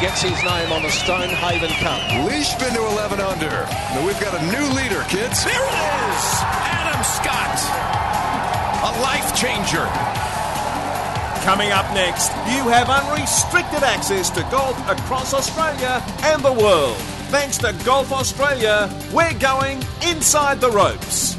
gets his name on the Stonehaven Cup. Leishman to 11 under. Now we've got a new leader, kids. There it is! Adam Scott. A life changer. Coming up next, you have unrestricted access to golf across Australia and the world. Thanks to Golf Australia, we're going inside the ropes.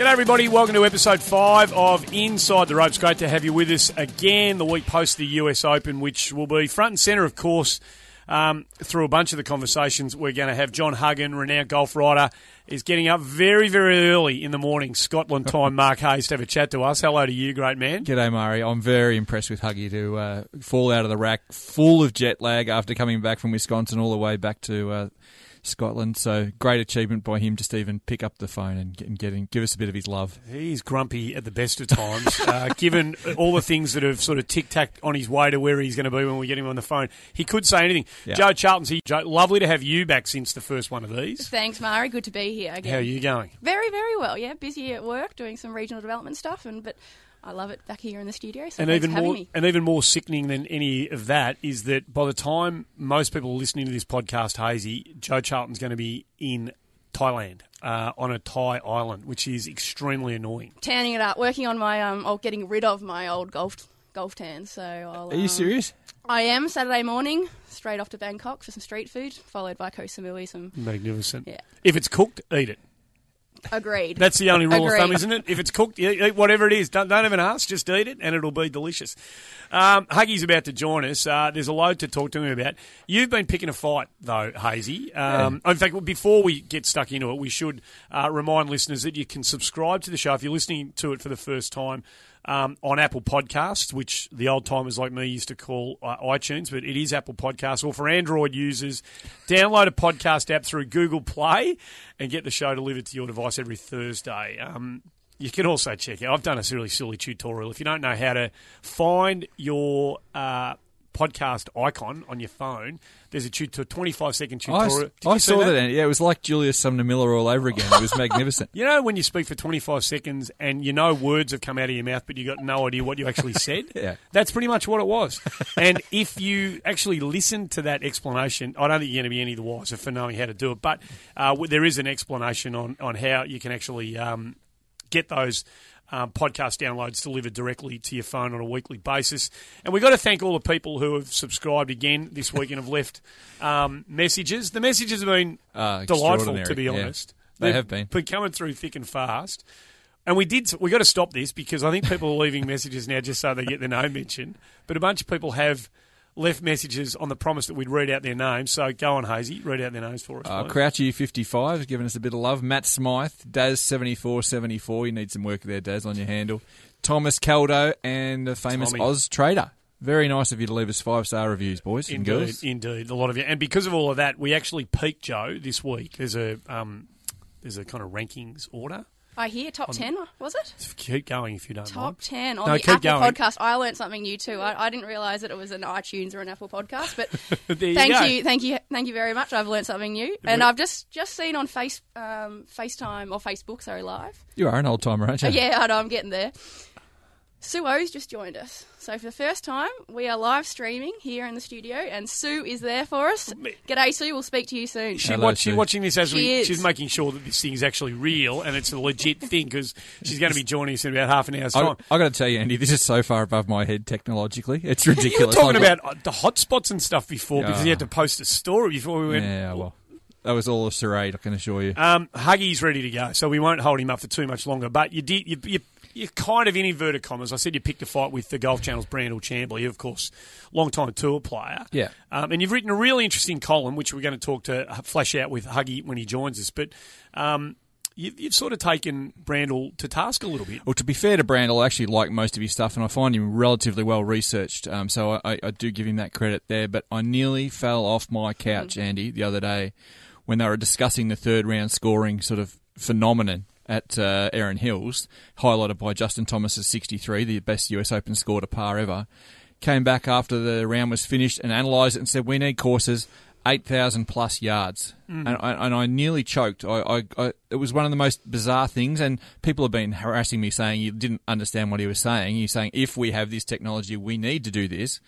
G'day, everybody. Welcome to episode five of Inside the Ropes. Great to have you with us again the week post the US Open, which will be front and centre, of course, um, through a bunch of the conversations we're going to have. John Huggan, renowned golf writer, is getting up very, very early in the morning, Scotland time. Mark Hayes to have a chat to us. Hello to you, great man. G'day, Murray. I'm very impressed with Huggy to uh, fall out of the rack full of jet lag after coming back from Wisconsin all the way back to uh, Scotland. So great achievement by him just even pick up the phone and, get, and getting, give us a bit of his love. He's grumpy at the best of times. uh, given all the things that have sort of tic tac on his way to where he's going to be when we get him on the phone, he could say anything. Yeah. Jo Charlton's here. Jo, lovely to have you back since the first one of these. Thanks, Mari. Good to be here again. How are you going? Very, very well. Yeah, busy at work doing some regional development stuff, and but I love it back here in the studio. So and thanks even for having more, me. and even more sickening than any of that is that by the time most people are listening to this podcast, Hazy, Jo Charlton's going to be in Thailand uh, on a Thai island, which is extremely annoying. Tanning it up, working on my um, or getting rid of my old golf golf tan. So I'll, Are you um, serious? I am Saturday morning, straight off to Bangkok for some street food, followed by Koh Samui. Some Magnificent. Yeah. If it's cooked, eat it. Agreed. That's the only rule of thumb, isn't it? If it's cooked, eat whatever it is. Don't, don't even ask, just eat it, and it'll be delicious. Um, Huggy's about to join us. Uh, there's a load to talk to him about. You've been picking a fight, though, Hazy. Um, In fact, before we get stuck into it, we should uh, remind listeners that you can subscribe to the show if you're listening to it for the first time. Um, on Apple Podcasts, which the old timers like me used to call uh, iTunes, but it is Apple Podcasts. Or for Android users, download a podcast app through Google Play and get the show delivered to your device every Thursday. Um, you can also check out. I've done a really silly tutorial. If you don't know how to find your uh, podcast icon on your phone, there's a, tut- 25 second I, tutorial. Did I saw that. and Yeah, it was like Julius Sumner Miller all over again. It was magnificent. You know when you speak for 25 seconds and you know words have come out of your mouth, but you got no idea what you actually said? Yeah. That's pretty much what it was. and if you actually listen to that explanation, I don't think you're going to be any the wiser for knowing how to do it, but uh, there is an explanation on, on how you can actually um, get those. Um, podcast downloads delivered directly to your phone on a weekly basis. And we've got to thank all the people who have subscribed again this week and have left um, messages. The messages have been Uh, delightful, to be yeah. honest. They They've have been. been coming through thick and fast. And we did. We got to stop this because I think people are leaving messages now just so they get their name mentioned. But a bunch of people have left messages on the promise that we'd read out their names. So go on, Hazy, read out their names for us. Uh, please. Crouchy fifty five has given us a bit of love. Matt Smythe, Daz seventy four seventy four. You need some work there, Daz, on your handle. Thomas Caldo and the famous Tommy. Oz Trader. Very nice of you to leave us five star reviews, boys and Indeed, girls. indeed, a lot of you. And because of all of that, we actually peaked Jo this week. There's a um, there's a kind of rankings order. I hear top ten. Was it Keep going if you don't top mind. ten on No, the Apple going. podcast? I learned something new too. I, I didn't realise that it was an iTunes or an Apple podcast, but you thank go. you, thank you, thank you very much. I've learned something new, and I've just just seen on Face um, FaceTime or Facebook, sorry, live. You are an old timer, aren't you? Yeah, I know, I'm getting there. Su Oh's just joined us. So for the first time, we are live streaming here in the studio, and Su is there for us. G'day, Su. We'll speak to you soon. She Hello, watch, she's watching this as She we. is. She's making sure that this thing is actually real and it's a legit thing because she's going to be joining us in about half an hour's I, time. I got to tell you, Andy, this is so far above my head technologically. It's You were ridiculous. talking I was- about uh, the hotspots and stuff before because Yeah. you had to post a story before we went. Yeah, well, that was all a charade. I can assure you. Um, Huggy's ready to go, so we won't hold him up for too much longer. But you did, you, you, you kind of in inverted commas. I said you picked a fight with the Golf Channel's Brandel Chamblee, of course, long-time tour player. Yeah. Um, and you've written a really interesting column, which we're going to talk to uh, flesh out with Huggy when he joins us. But um, you've, you've sort of taken Brandel to task a little bit. Well, to be fair to Brandel, I actually like most of his stuff, and I find him relatively well researched. Um, so I, I do give him that credit there. But I nearly fell off my couch, Andy, the other day when they were discussing the third round scoring sort of phenomenon at uh, Erin Hills, highlighted by Justin Thomas's 63, the best US Open score to par ever. Came back after the round was finished and analysed it and said, we need courses 8,000 plus yards. And, I, and I nearly choked. I, I, I, it was one of the most bizarre things, and people have been harassing me saying you didn't understand what he was saying. He's saying, if we have this technology, we need to do this.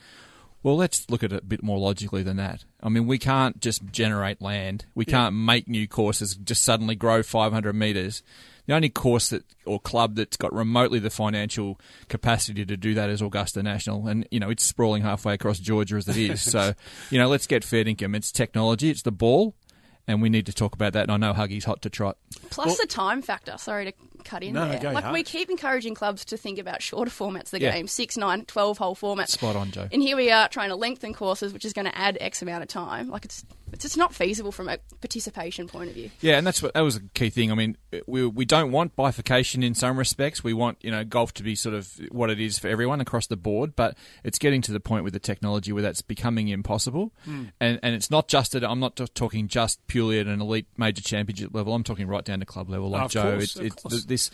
Well, let's look at it a bit more logically than that. I mean, we can't just generate land. We can't make new courses, just suddenly grow 500 metres. The only course that or club that's got remotely the financial capacity to do that is Augusta National, and you know it's sprawling halfway across Georgia as it is. so, you know, let's get fair income. It's technology, it's the ball, and we need to talk about that. And I know Huggy's hot to trot. Plus the time factor. Sorry to cut in No, there. go like we keep encouraging clubs to think about shorter formats of the Yeah. game, six, nine, 12 hole formats. Spot on, Jo. And here we are trying to lengthen courses, which is going to add X amount of time. Like it's it's just not feasible from a participation point of view. Yeah, and that's what that was a key thing. I mean, we we don't want bifurcation in some respects. We want you know golf to be sort of what it is for everyone across the board. But it's getting to the point with the technology where that's becoming impossible. Hmm. And and it's not just at I'm not talking just purely at an elite major championship level. I'm talking right down to club level, like Of Jo. course, it's of it's course. this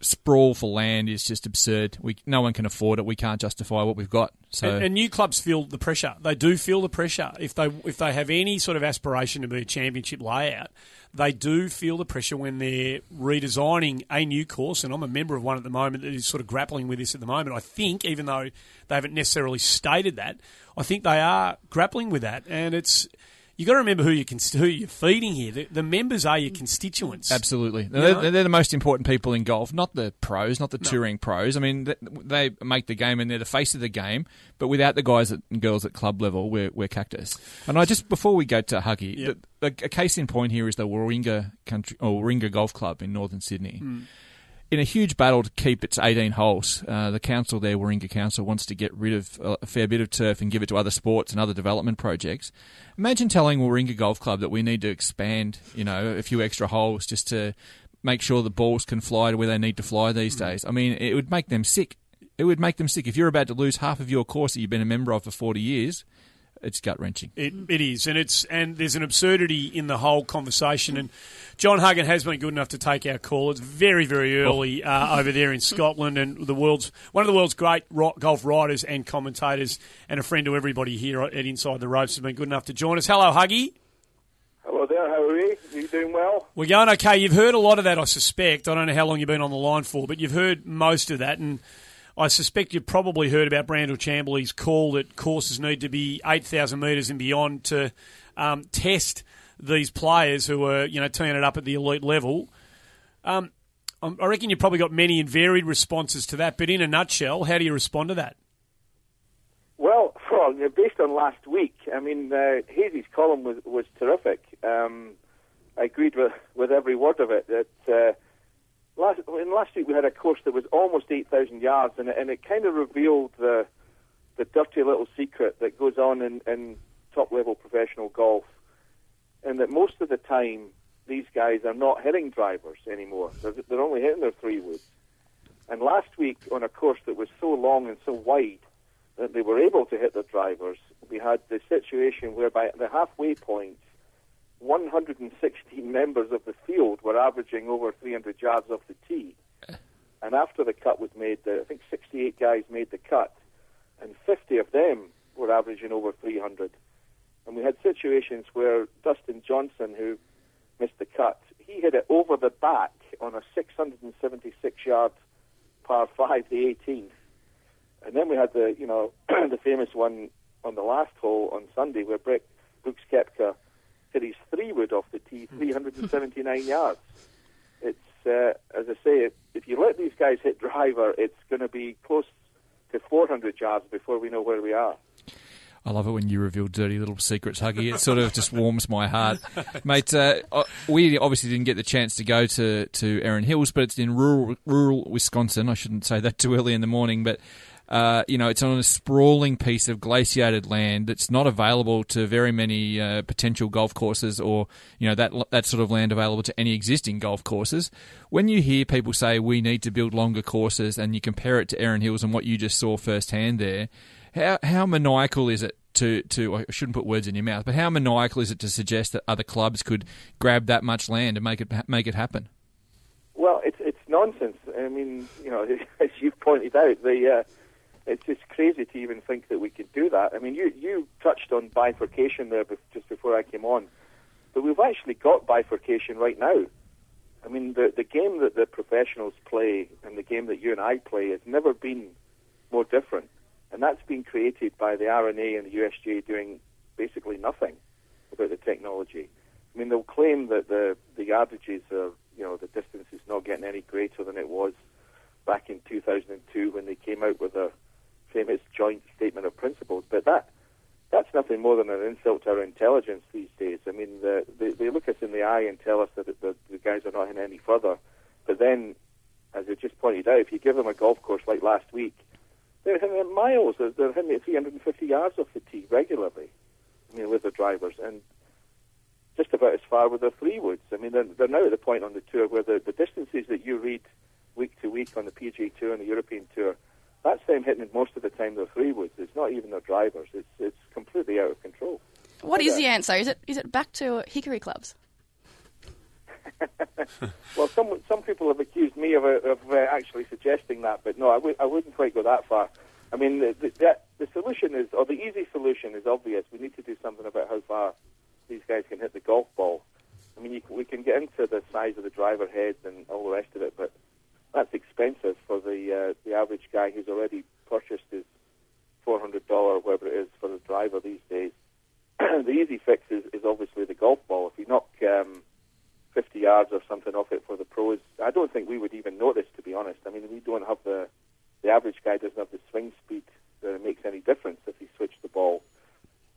sprawl for land is just absurd. We no one can afford it. We can't justify what we've got. So And, and new clubs feel the pressure. They do feel the pressure. If they if they have any sort of aspiration to be a championship layout, they do feel the pressure when they're redesigning a new course. And I'm a member of one at the moment that is sort of grappling with this at the moment. I think, even though they haven't necessarily stated that, I think they are grappling with that. And it's you got to remember who you can who you're feeding here. The, the members are your constituents. Absolutely. They're, they're the most important people in golf, not the pros, not the touring pros. I mean, they make the game and they're the face of the game, but without the guys and girls at club level, we're, we're cactus. And I just, before we go to Huggy, Yep. the, a case in point here is the Warringah Country, or Warringah Golf Club in northern Sydney. Hmm. In a huge battle to keep its 18 holes, uh, the council there, Warringah Council, wants to get rid of a fair bit of turf and give it to other sports and other development projects. Imagine telling Warringah Golf Club that we need to expand, you know, a few extra holes just to make sure the balls can fly to where they need to fly these days. I mean, it would make them sick. It would make them sick. If you're about to lose half of your course that you've been a member of for 40 years, it's gut wrenching. It, it is, and it's and there's an absurdity in the whole conversation. And John Huggan has been good enough to take our call. It's very, very early uh, over there in Scotland, and the world's one of the world's great ro- golf writers and commentators, and a friend to everybody here at Inside the Ropes has been good enough to join us. Hello, Huggy. Hello there, how are you? You doing well? We're going okay. You've heard a lot of that, I suspect. I don't know how long you've been on the line for, but you've heard most of that, and I suspect you've probably heard about Brandel Chamberlain's call that courses need to be 8,000 metres and beyond to um, test these players who are, you know, teeing it up at the elite level. Um, I'm- reckon you've probably got many and varied responses to that, but in a nutshell, how do you respond to that? Well, well, based on last week, I mean, uh, Hazy's column was was terrific. Um, I agreed with with every word of it. That uh, in last week we had a course that was almost eight thousand yards, and it, and it kind of revealed the the dirty little secret that goes on in, in top level professional golf, and that most of the time these guys are not hitting drivers anymore. They're, they're only hitting their three woods. And last week on a course that was so long and so wide that they were able to hit their drivers, we had the situation whereby at the halfway point, 116 members of the field were averaging over 300 yards off the tee. And after the cut was made, I think 68 guys made the cut, and 50 of them were averaging over 300. And we had situations where Dustin Johnson, who missed the cut, he hit it over the back on a 676 yard par 5, the 18th. And then we had the, you know, the famous one on the last hole on Sunday where Brooks Koepka hit his three wood off the tee, 379 yards. It's, uh, as I say, if, if you let these guys hit driver, it's going to be close to 400 yards before we know where we are. I love it when you reveal dirty little secrets, Huggy. It sort of just warms my heart, mate. Uh, uh, we obviously didn't get the chance to go to to Erin Hills, but it's in rural rural Wisconsin. I shouldn't say that too early in the morning, but Uh, you know, it's on a sprawling piece of glaciated land that's not available to very many uh, potential golf courses, or you know that that sort of land available to any existing golf courses. When you hear people say we need to build longer courses, and you compare it to Erin Hills and what you just saw firsthand there, how how maniacal is it to, to I shouldn't put words in your mouth, but how maniacal is it to suggest that other clubs could grab that much land and make it make it happen? Well, it's it's nonsense. I mean, you know, as you've pointed out, the uh, it's just crazy to even think that we could do that. I mean, you you touched on bifurcation there just before I came on, but we've actually got bifurcation right now. I mean, the the game that the professionals play and the game that you and I play has never been more different and that's been created by the R&A the USGA doing basically nothing about the technology. I mean, they'll claim that the the averages are, you know, the distance is not getting any greater than it was back in 2002 when they came out with a famous joint statement of principles. But that that's nothing more than an insult to our intelligence these days. I mean, the, they, they look us in the eye and tell us that the, the guys are not in any further. But then, as I just pointed out, if you give them a golf course like last week, they're hitting it miles. They're, they're hitting it 350 yards off the tee regularly. I mean, with the drivers and just about as far with the three woods. I mean, they're, they're now at the point on the tour where the, the distances that you read week to week on the PGA Tour and the European Tour, that's them hitting it most of the time their three woods. It's not even their drivers. It's it's completely out of control. What is the answer? Is it is it back to hickory clubs? well, some some people have accused me of, uh, of uh, actually suggesting that, but no, I w- I wouldn't quite go that far. I mean, the, the, the solution is, or the easy solution is obvious. We need to do something about how far these guys can hit the golf ball. I mean, you, we can get into the size of the driver heads and all the rest of it, but that's expensive for the uh, the average guy who's already purchased his four hundred dollar, whatever it is, for the driver these days. the easy fix is, is obviously the golf ball. If you knock um, 50 yards or something off it for the pros. I don't think we would even notice, to be honest. I mean, we don't have the the average guy doesn't have the swing speed that it makes any difference if he switched the ball.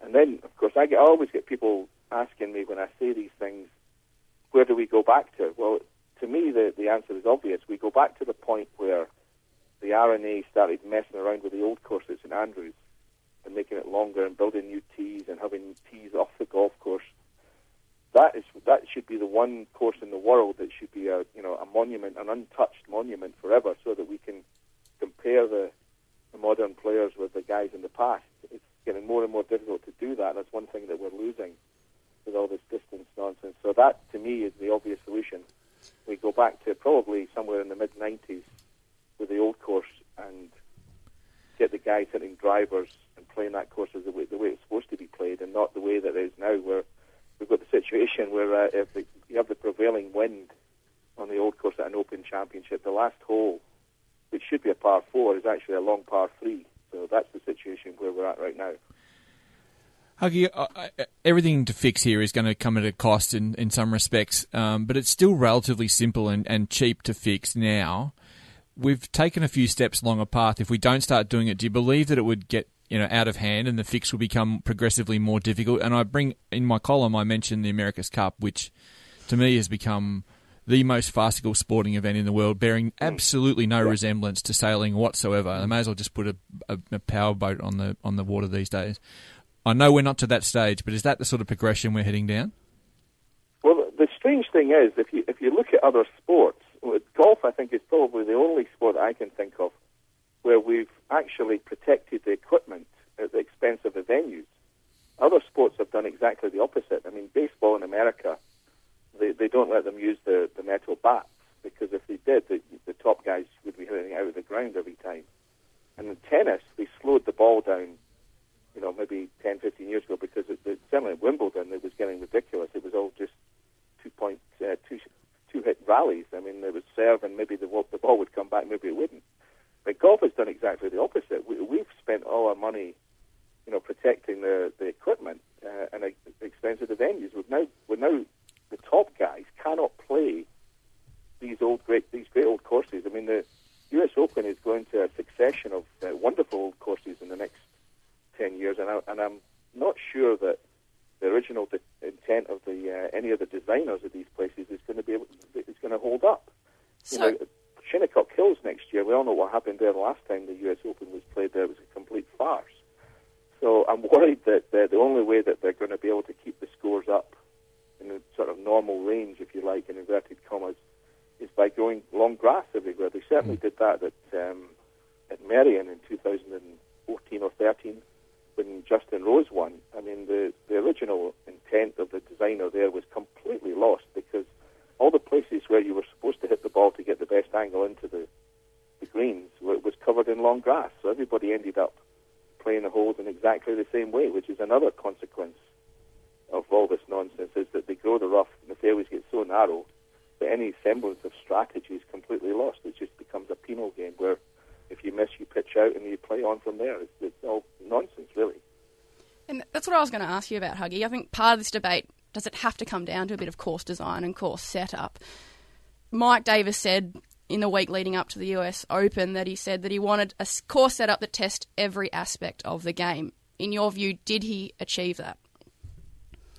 And then, of course, I, get, I always get people asking me when I say these things, where do we go back to? Well, to me, the the answer is obvious. We go back to the point where the R&A started messing around with the old course at St Andrews and making it longer and building new tees and having tees off the golf course that is that should be the one course in the world that should be a you know a monument, an untouched monument forever, so that we can compare the, the modern players with the guys in the past. It's getting more and more difficult to do that. That's one thing that we're losing with all this distance nonsense. So that to me is the obvious solution. We go back to probably somewhere in the mid '90s with the old course and get the guys hitting drivers and playing that course as the way, the way it's supposed to be played, and not the way that it is now, where we've got the situation where uh, if you have the prevailing wind on the old course at an Open Championship, the last hole, which should be a par four, is actually a long par three. So that's the situation where we're at right now. Huggy, uh, uh, everything to fix here is going to come at a cost in, in some respects, um, but it's still relatively simple and, and cheap to fix now. We've taken a few steps along a path. If we don't start doing it, do you believe that it would get you know out of hand and the fix will become progressively more difficult. And I bring in my column I mentioned the America's Cup, which to me has become the most farcical sporting event in the world, bearing hmm. absolutely no resemblance to sailing whatsoever. They may as well just put a, a, a power boat on the on the water these days. I know we're not to that stage, but is that the sort of progression we're heading down? Well, the strange thing is, if you if you look at other sports, golf I think is probably the only sport I can think of where we've actually protected the equipment at the expense of the venues. Other sports have done exactly the opposite. I mean, baseball in America, they, they don't let them use the, the metal bats because if they did, the, the top guys would be hitting out of the ground every time. And in tennis, they slowed the ball down, you know, maybe 10, 15 years ago because it, it, certainly at Wimbledon it was getting ridiculous. It was all just two point, uh, two, two hit rallies. I mean, it was serve and maybe the, the ball would come back, maybe it wouldn't. But golf has done exactly the opposite. We, we've spent all our money, you know, protecting the, the equipment uh, and at the expense of the venues. We've now, we're now the top guys cannot play these old great these great old courses. I mean, the U.S. Open is going to a succession of uh, wonderful old courses in the next ten years, and, I, and I'm not sure that the original de- intent of the uh, any of the designers of these places is going to be able, is going to hold up. So, you know, Shinnecock Hills next year we all know what happened there the last time the US Open was played there. It was a complete farce. So I'm worried that uh, the only way that they're going to be able to keep the scores up in a sort of normal range, if you like, in inverted commas, is by going long grass everywhere. They certainly did that at um, at Merion in 2014 or 13 when Justin Rose won. I mean, the the original intent of the designer there was completely lost because all the places where you were supposed to hit the ball to get the best angle into the the greens wa- was covered in long grass. So everybody ended up playing the holes in exactly the same way, which is another consequence of all this nonsense. Is that they grow the rough and the fairways get so narrow that any semblance of strategy is completely lost. It just becomes a penal game where if you miss, you pitch out and you play on from there. It's, it's all nonsense, really. And that's what I was going to ask you about, Huggy. I think part of this debate does it have to come down to a bit of course design and course setup? Mike Davis said in the week leading up to the US Open that he said that he wanted a course setup that tests every aspect of the game. In your view, did he achieve that?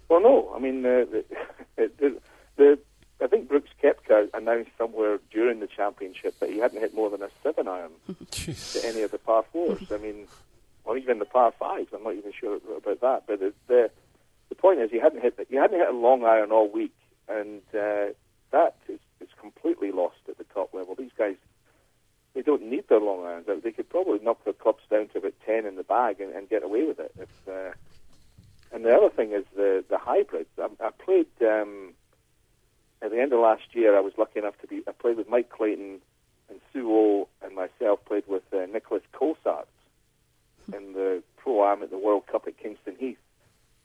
Well, no. I mean, uh, the, the, the I think Brooks Koepka announced somewhere during the championship that he hadn't hit more than a seven iron to any of the par fours. I mean, or even the par fives. I'm not even sure about that. But the the, the point is, he hadn't hit he hadn't hit a long iron all week, and uh, that is, is completely lost at the top level. These guys. They don't need their long irons. They could probably knock their clubs down to about ten in the bag and, and get away with it. If, uh, and the other thing is the the hybrids. I, I played um, at the end of last year. I was lucky enough to be. I played with Mike Clayton and Sue O and myself played with uh, Nicolas Colsaerts in the Pro Am at the World Cup at Kingston Heath.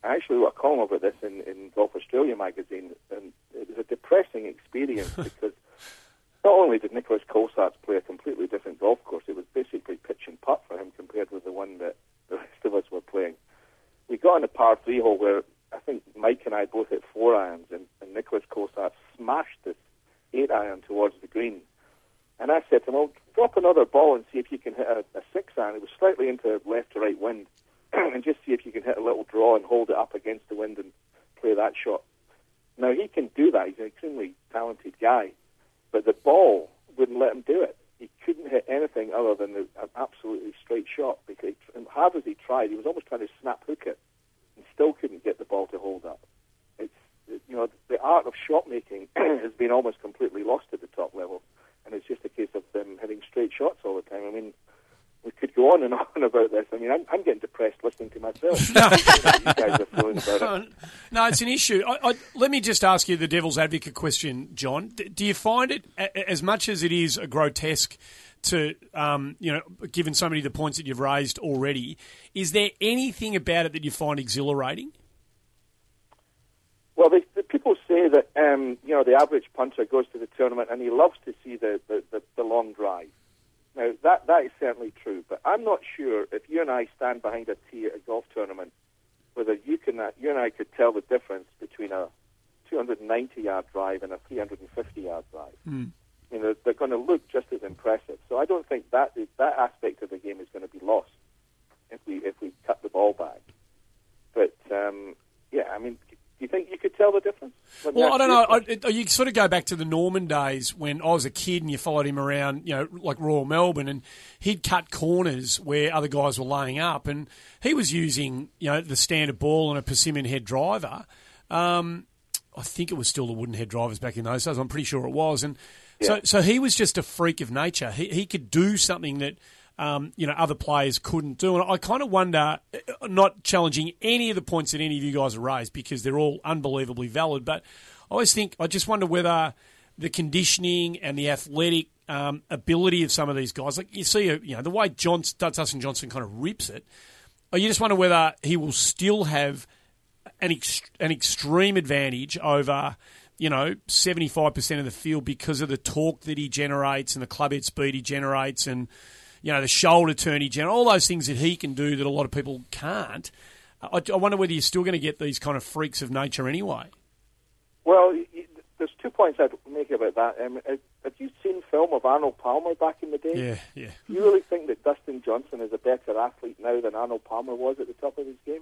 I actually wrote a column about this in, in Golf Australia magazine, and it was a depressing experience because not only did Nicolas Colsaerts play a completely different golf course, it was basically pitch and putt for him compared with the one that the rest of us were playing. We got on a par three hole where I think Mike and I both hit four irons, and, and Nicolas Colsaerts smashed this eight iron towards the green. And I said to him, well, drop another ball and see if you can hit a, a six iron. It was slightly into left to right wind, and just see if you can hit a little draw and hold it up against the wind and play that shot. Now, he can do that. He's an extremely talented guy, but the ball wouldn't let him do it. He couldn't hit anything other than an absolutely straight shot. Because hard as he tried, he was almost trying to snap hook it and still couldn't get the ball to hold up. You know the art of shot making has been almost completely lost at the top level, and it's just a case of them hitting straight shots all the time. I mean, we could go on and on about this. I mean, I'm, I'm getting depressed listening to myself. you guys are feeling about it. No, it's an issue. I, I, let me just ask you the devil's advocate question, John. D- do you find it, a- as much as it is a grotesque to, um, you know, given so many of the points that you've raised already, is there anything about it that you find exhilarating? Well, they, the people say that um, you know the average punter goes to the tournament and he loves to see the, the, the, the long drive. Now that that is certainly true, but I'm not sure if you and I stand behind a tee at a golf tournament whether you can uh, you and I could tell the difference between a 290 yard drive and a 350 yard drive. Mm. Mean, they're, they're going to look just as impressive. So I don't think that is, that aspect of the game is going to be lost if we if we cut the ball back. But um, yeah, I mean, do you think you could tell the difference? Well, I don't know. I, you sort of go back to the Norman days when I was a kid and you followed him around, you know, like Royal Melbourne, and he'd cut corners where other guys were laying up, and he was using, you know, the standard ball and a persimmon head driver. Um, I think it was still the wooden head drivers back in those days. I'm pretty sure it was, and so so he was just a freak of nature. He he could do something that. Um, you know, other players couldn't do. And I kind of wonder, uh, not challenging any of the points that any of you guys have raised because they're all unbelievably valid, but I always think, I just wonder whether the conditioning and the athletic um, ability of some of these guys, like you see, uh, you know, the way Johnson, Dustin Johnson kind of rips it, you just wonder whether he will still have an, ex- an extreme advantage over, you know, 75% of the field because of the torque that he generates and the clubhead speed he generates and, you know, the shoulder turn general, all those things that he can do that a lot of people can't. I, I wonder whether you're still going to get these kind of freaks of nature anyway. Well, there's two points I'd make about that. Um, uh, have you seen film of Arnold Palmer back in the day? Yeah, yeah. Do you really think that Dustin Johnson is a better athlete now than Arnold Palmer was at the top of his game?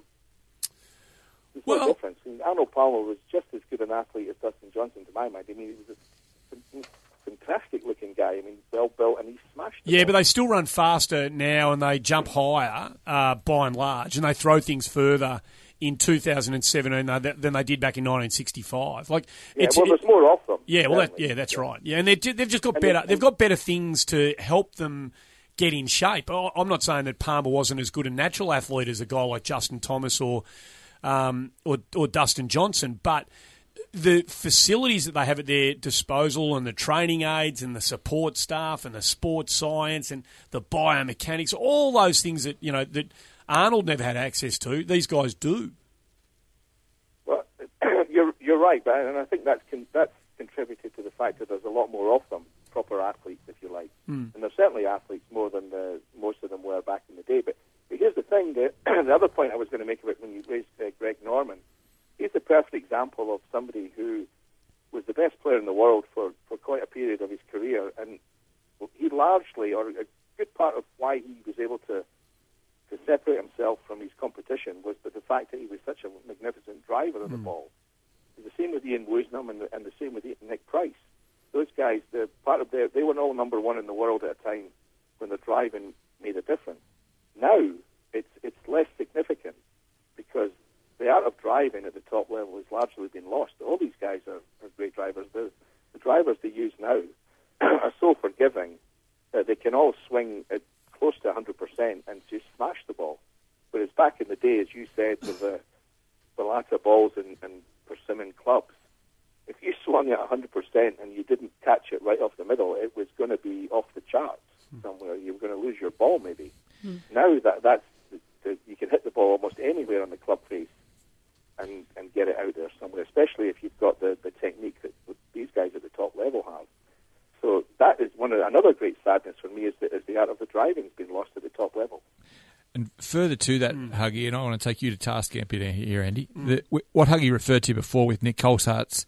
There's no difference. I mean, Arnold Palmer was just as good an athlete as Dustin Johnson, to my mind. I mean, he was a fantastic looking game I mean, well built, and he smashed. Yeah, but they still run faster now and they jump higher uh, by and large, and they throw things further in 2017 than they did back in 1965. Like, yeah, it's, well, there's more of them. yeah, well, that, yeah, that's right. Yeah, and they've just got And better. they- They've got better things to help them get in shape. I'm not saying that Palmer wasn't as good a natural athlete as a guy like Justin Thomas or um, or, or Dustin Johnson, but the facilities that they have at their disposal and the training aids and the support staff and the sports science and the biomechanics, all those things that you know that Arnold never had access to, these guys do. Well, you're you're right, but and I think that's con- that's contributed to the fact that there's a lot more of them, proper athletes, if you like, Mm. and there's certainly athletes more than the, most of them were back in the day. But, but here's the thing: the, the other point I was going to make about when you raised uh, Greg Norman, he's the perfect example of somebody who was the best player in the world for, for quite a period of his career, and he largely, or a good part of why he was able to to separate himself from his competition was the, the fact that he was such a magnificent driver of the hmm. ball. The same with Ian Woosnam and the, and the same with Nick Price. Those guys, the part of their, they were all number one in the world at a time when the driving made a difference. Now it's it's less significant because the art of driving at the top level has largely been lost. All these guys are, are great drivers. The, the drivers they use now are so forgiving that they can all swing at close to 100% and just smash the ball. Whereas back in the day, as you said, with the, the latter balls and, and persimmon clubs, if you swung at 100% and you didn't catch it right off the middle, it was going to be off the charts hmm. somewhere. You were going to lose your ball maybe. Hmm. Now that that's the, the, you can hit the ball almost anywhere on the club face and, and get it out there somewhere, especially if you've got the, the technique that these guys at the top level have. So that is one of another great sadness for me is the, is the art of the driving has been lost at the top level. And further to that, hmm. Huggy, and I want to take you to task a bit here, Andy. Hmm. The, what Huggy referred to before with Nick Colsaerts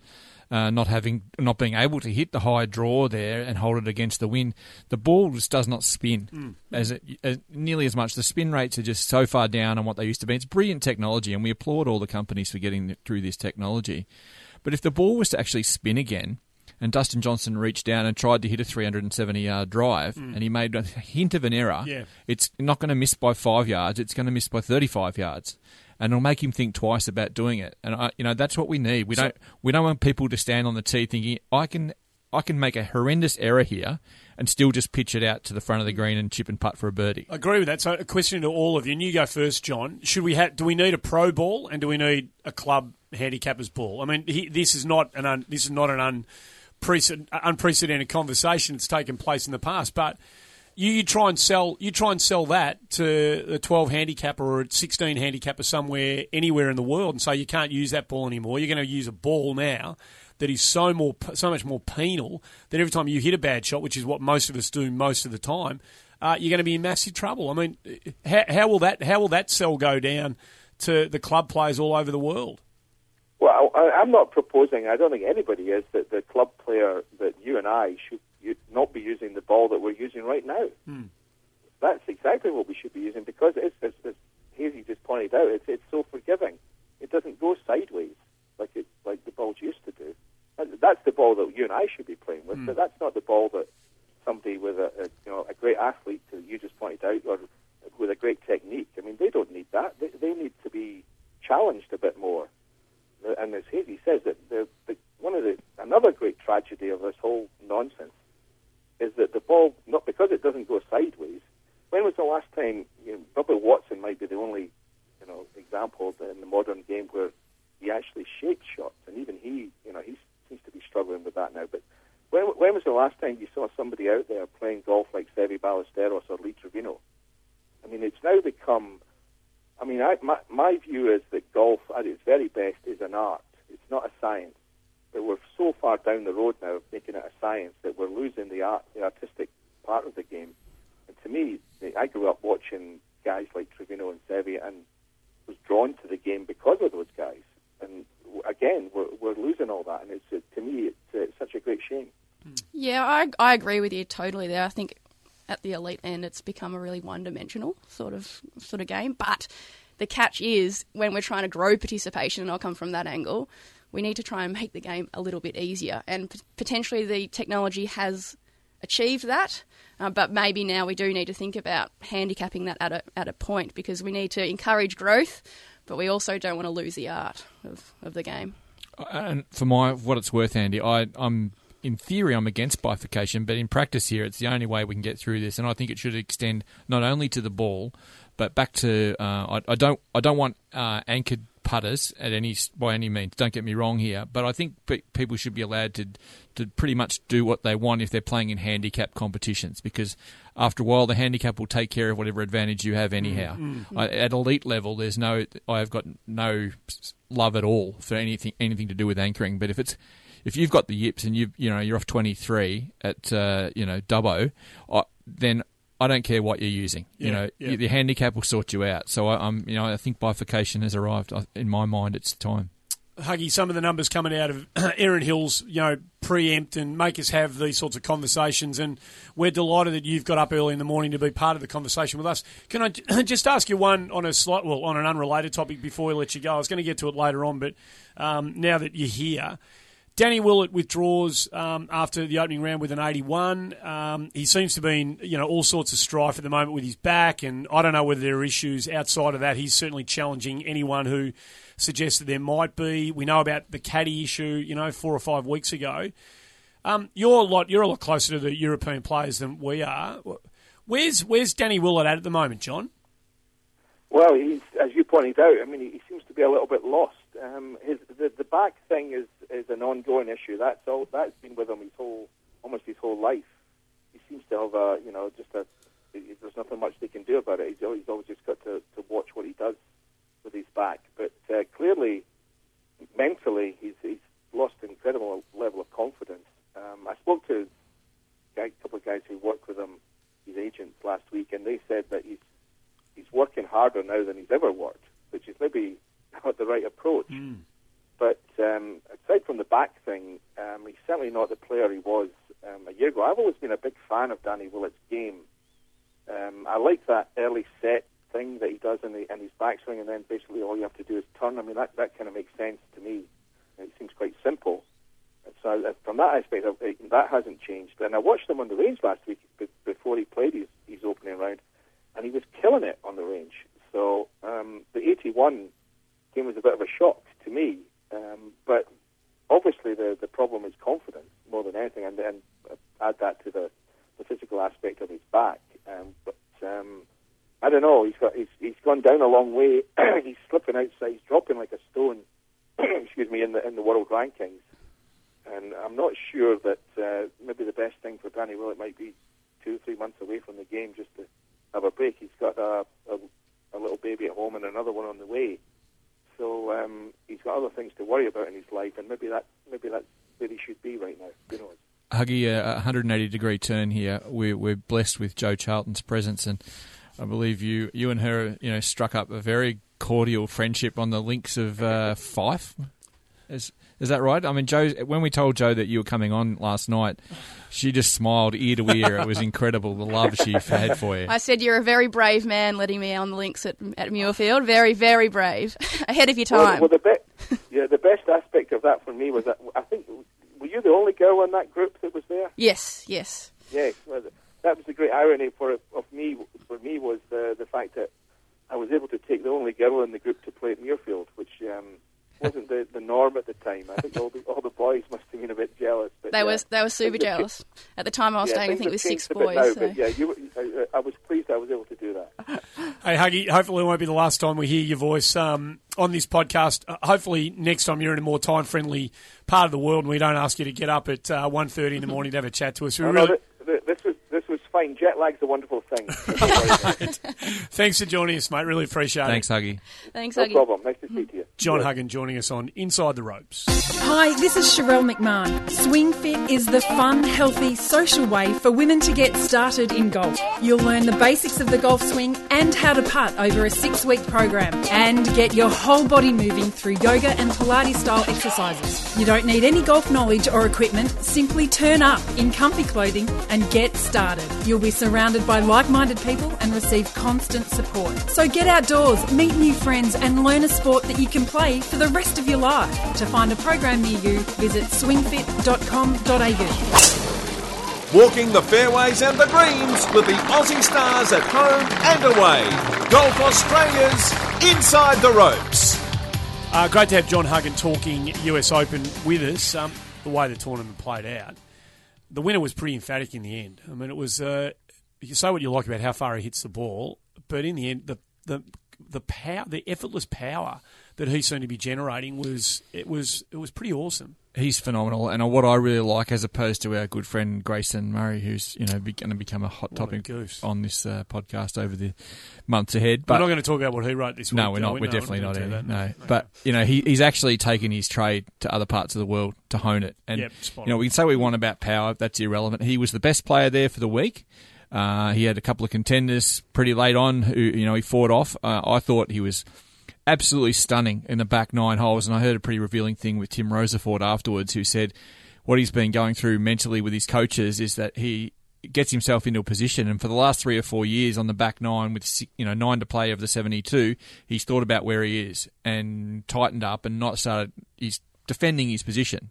uh, not having, not being able to hit the high draw there and hold it against the wind, the ball just does not spin hmm. as, it, as nearly as much. The spin rates are just so far down on what they used to be. It's brilliant technology, and we applaud all the companies for getting through this technology. But if the ball was to actually spin again, and Dustin Johnson reached down and tried to hit a 370 yard drive, hmm. and he made a hint of an error. Yeah. It's not going to miss by five yards. It's going to miss by 35 yards, and it'll make him think twice about doing it. And I, you know that's what we need. We don't we don't want people to stand on the tee thinking I can I can make a horrendous error here and still just pitch it out to the front of the green and chip and putt for a birdie. I agree with that. So, a question to all of you, and you go first, John. Should we have? Do we need a pro ball, and do we need a club handicappers ball? I mean, he, this is not an un, this is not an unprecedented, unprecedented conversation that's taken place in the past, but. You, you try and sell you try and sell that to a 12 handicapper or a 16 handicapper somewhere anywhere in the world and say you can't use that ball anymore. You're going to use a ball now that is so more so much more penal that every time you hit a bad shot, which is what most of us do most of the time, uh, you're going to be in massive trouble. I mean, how, how will that how will that sell go down to the club players all over the world? Well, I'm not proposing. I don't think anybody is that the club player that you and I should not be using the ball that we're using right now. Hmm. That's exactly what we should be using because it's, as, as Hazy just pointed out, it's, it's so forgiving. It doesn't go sideways like it like the balls used to do. And that's the ball that you and I should be playing with, but hmm. that's not the ball that somebody with a, a you know a great athlete that you just pointed out or with a great technique. I mean, they don't need that. They, they need to be challenged a bit more. And as Hazy says, that the, the, one of the another great tragedy of this whole nonsense is that the ball, not because it doesn't go sideways. When was the last time? You know, Bubba Watson might be the only, you know, example in the modern game where he actually shaped shots, and even he, you know, he seems to be struggling with that now. But when, when was the last time you saw somebody out there playing golf like Seve Ballesteros or Lee Trevino? I mean, it's now become. I mean, I, my, my view is that golf, at its very best, is an art. It's not a science. But we're so far down the road now of making it a science that we're losing the art, the artistic part of the game. And to me, I grew up watching guys like Trevino and Seve and was drawn to the game because of those guys. And again, we're, we're losing all that. And it's, to me, it's, it's such a great shame. Yeah, I, I agree with you totally there. I think at the elite end, it's become a really one-dimensional sort of sort of game. But the catch is when we're trying to grow participation, and I'll come from that angle. We need to try and make the game a little bit easier. And p- potentially the technology has achieved that, uh, but maybe now we do need to think about handicapping that at a, at a point because we need to encourage growth, but we also don't want to lose the art of, of the game. And for my what it's worth, Andy, I, I'm in theory I'm against bifurcation, but in practice here, it's the only way we can get through this, and I think it should extend not only to the ball, but back to uh, I, I don't I don't want uh, anchored putters at any by any means. Don't get me wrong here, but I think pe- people should be allowed to to pretty much do what they want if they're playing in handicap competitions because after a while the handicap will take care of whatever advantage you have anyhow. Mm, I, at elite level, there's no I've got no love at all for anything anything to do with anchoring, but if it's if you've got the yips and you you know you're off 23 at uh, you know Dubbo, I, then I don't care what you're using. you know, yeah. the handicap will sort you out. So I, I'm, you know, I think bifurcation has arrived. I- In my mind, it's time. Huggy, some of the numbers coming out of Erin Hills, you know, preempt and make us have these sorts of conversations. And we're delighted that you've got up early in the morning to be part of the conversation with us. Can I just ask you one on a slight, well, on an unrelated topic before we let you go? I was going to get to it later on, but um, now that you're here, Danny Willett withdraws um, after the opening round with an 81. Um, he seems to be in you know all sorts of strife at the moment with his back, and I don't know whether there are issues outside of that. He's certainly challenging anyone who suggests that there might be. We know about the caddy issue, you know, four or five weeks ago. Um, you're a lot you're a lot closer to the European players than we are. Where's where's Danny Willett at at the moment, John? Well, he's, as you pointed out, I mean, he, seems to be a little bit lost. Um, his, the, the back thing is, is an ongoing issue. That's all. That's been with him his whole, almost his whole life. He seems to have a, you know, just a. There's nothing much they can do about it. He's always, he's always just got to, to watch what he does with his back. But uh, clearly, mentally, he's, he's lost an incredible level of confidence. Um, I spoke to a couple of guys who work with him, his agents, last week, and they said that he's he's working harder now than he's ever worked, which is maybe not the right approach. But um, aside from the back thing, um, he's certainly not the player he was um, a year ago. I've always been a big fan of Danny Willett's game. Um, I like that early set thing that he does in, the, in his backswing, and then basically all you have to do is turn. I mean, that, that kind of makes sense to me. It seems quite simple. So uh, from that aspect, uh, that hasn't changed. And I watched him on the range last week be- before he played his, his opening round, and he was killing it on the range. So um, the 81 game was a bit of a shock to me. Um, but obviously the, the problem is confidence more than anything, and then add that to the, the physical aspect of his back. Um, but um, I don't know. He's got he's, he's gone down a long way. he's slipping outside. He's dropping like a stone. excuse me in the in the world rankings. And I'm not sure that uh, maybe the best thing for Danny Willett might be two, three months away from the game just to have a break. He's got a, a, a little baby at home and another one on the way. So um, he's got other things to worry about in his life, and maybe that maybe that's where he should be right now. Who knows? Huggy, a 180 degree turn here. We're, we're blessed with Jo Charlton's presence, and I believe you you and her you know struck up a very cordial friendship on the links of uh, Fife. Is is that right? I mean, Jo. When we told Jo that you were coming on last night, she just smiled ear to ear. It was incredible the love she had for you. I said you're a very brave man, letting me on the links at, at Muirfield. Very, very brave. Ahead of your Well, time. well, the be- yeah, the best aspect of that for me was that I think were you the only girl in that group that was there? yes, yes. Yes, well, that was the great irony for of me. For me, was the the fact that I was able to take the only girl in the group to play at Muirfield, which um, wasn't the, the norm at the time. I think all the all the boys must have been a bit jealous. But They yeah, were they were super things have jealous. At the time I was yeah, staying, I think it have was six changed a bit boys. Now, so. but yeah, you, I, I was pleased I was able to do that. Hey, Huggy, hopefully it won't be the last time we hear your voice um, on this podcast. Uh, hopefully next time you're in a more time-friendly part of the world and we don't ask you to get up at uh, 1.30 in the morning to have a chat to us. We Oh, no, really, th- th- this this was fine. Jet lag's a wonderful thing. thanks for joining us, mate. Really appreciate it. Thanks, it. Huggy. Thanks, no Huggy. problem. Nice to speak to you. John Huggan joining us on Inside the Ropes. Hi, this is Sherelle McMahon. Swing Fit is the fun, healthy, social way for women to get started in golf. You'll learn the basics of the golf swing and how to putt over a six week program and get your whole body moving through yoga and Pilates style exercises. You don't need any golf knowledge or equipment, simply turn up in comfy clothing and get started. You'll be surrounded by like minded people and receive constant support. So get outdoors, meet new friends, and learn a sport that you can play for the rest of your life. To find a program near you, visit swingfit.com.au. Walking the fairways and the greens with the Aussie Stars at home and away. Golf Australia's Inside the Ropes. Uh, great to have John Huggan talking US Open with us. Um, the way the tournament played out, the winner was pretty emphatic in the end. I mean, it was. Uh, you say what you like about how far he hits the ball, but in the end, the the the power, the effortless power that he seemed to be generating was it was it was pretty awesome. He's phenomenal, and what I really like, as opposed to our good friend Grayson Murray, who's you know going to become a hot What topic goose. on this uh, podcast over the months ahead. But we're not going to talk about what he wrote this week. no, we're not. we? We're No, definitely not. Eddie, that. No, but you know, he, he's actually taken his trade to other parts of the world to hone it. And Yep, you know, we can say we want about power. That's irrelevant. He was the best player there for the week. Uh, he had a couple of contenders pretty late on who you know he fought off. Uh, I thought he was absolutely stunning in the back nine holes, and I heard a pretty revealing thing with Tim Rosaforte afterwards, who said what he's been going through mentally with his coaches is that he gets himself into a position, and for the last three or four years on the back nine with you know nine to play of the seventy-two, he's thought about where he is and tightened up and not started. He's defending his position.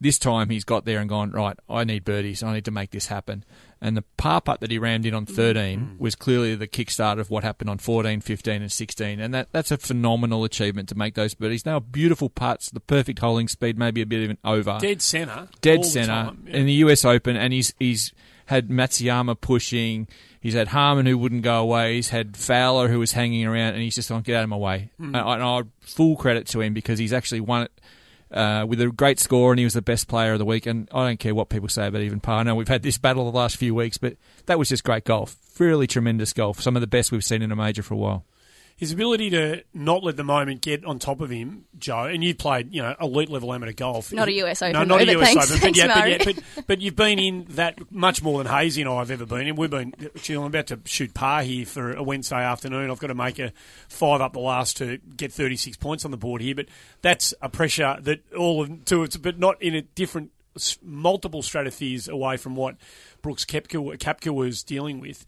This time he's got there and gone right. I need birdies. I need to make this happen. And the par putt that he rammed in on 13 was clearly the kickstart of what happened on 14, 15, and 16. And that, that's a phenomenal achievement to make those birdies. Now beautiful putts, the perfect holding speed, maybe a bit even over Dead centre. all dead the centre time, yeah. in the US Open, and he's he's had Matsuyama pushing. He's had Harman who wouldn't go away. He's had Fowler who was hanging around, and he's just gone, get out of my way. Mm. And, I, and I full credit to him because he's actually won it. Uh, with a great score, and he was the best player of the week. And I don't care what people say about even par. I know we've had this battle the last few weeks, but that was just great golf. Really tremendous golf. Some of the best we've seen in a major for a while. His ability to not let the moment get on top of him, Jo, and you played, you know, elite level amateur golf. Not a US Open. No, not a but US thanks- Open. thanks, but, yeah, but, yeah, but, but you've been in that much more than Hazy and I have ever been in. We've been, gee, I'm about to shoot par here for a Wednesday afternoon. I've got to make a five up the last to get 36 points on the board here. But that's a pressure that all of, to it's, but not in a different, multiple stratospheres away from what Brooks Koepka, Koepka was dealing with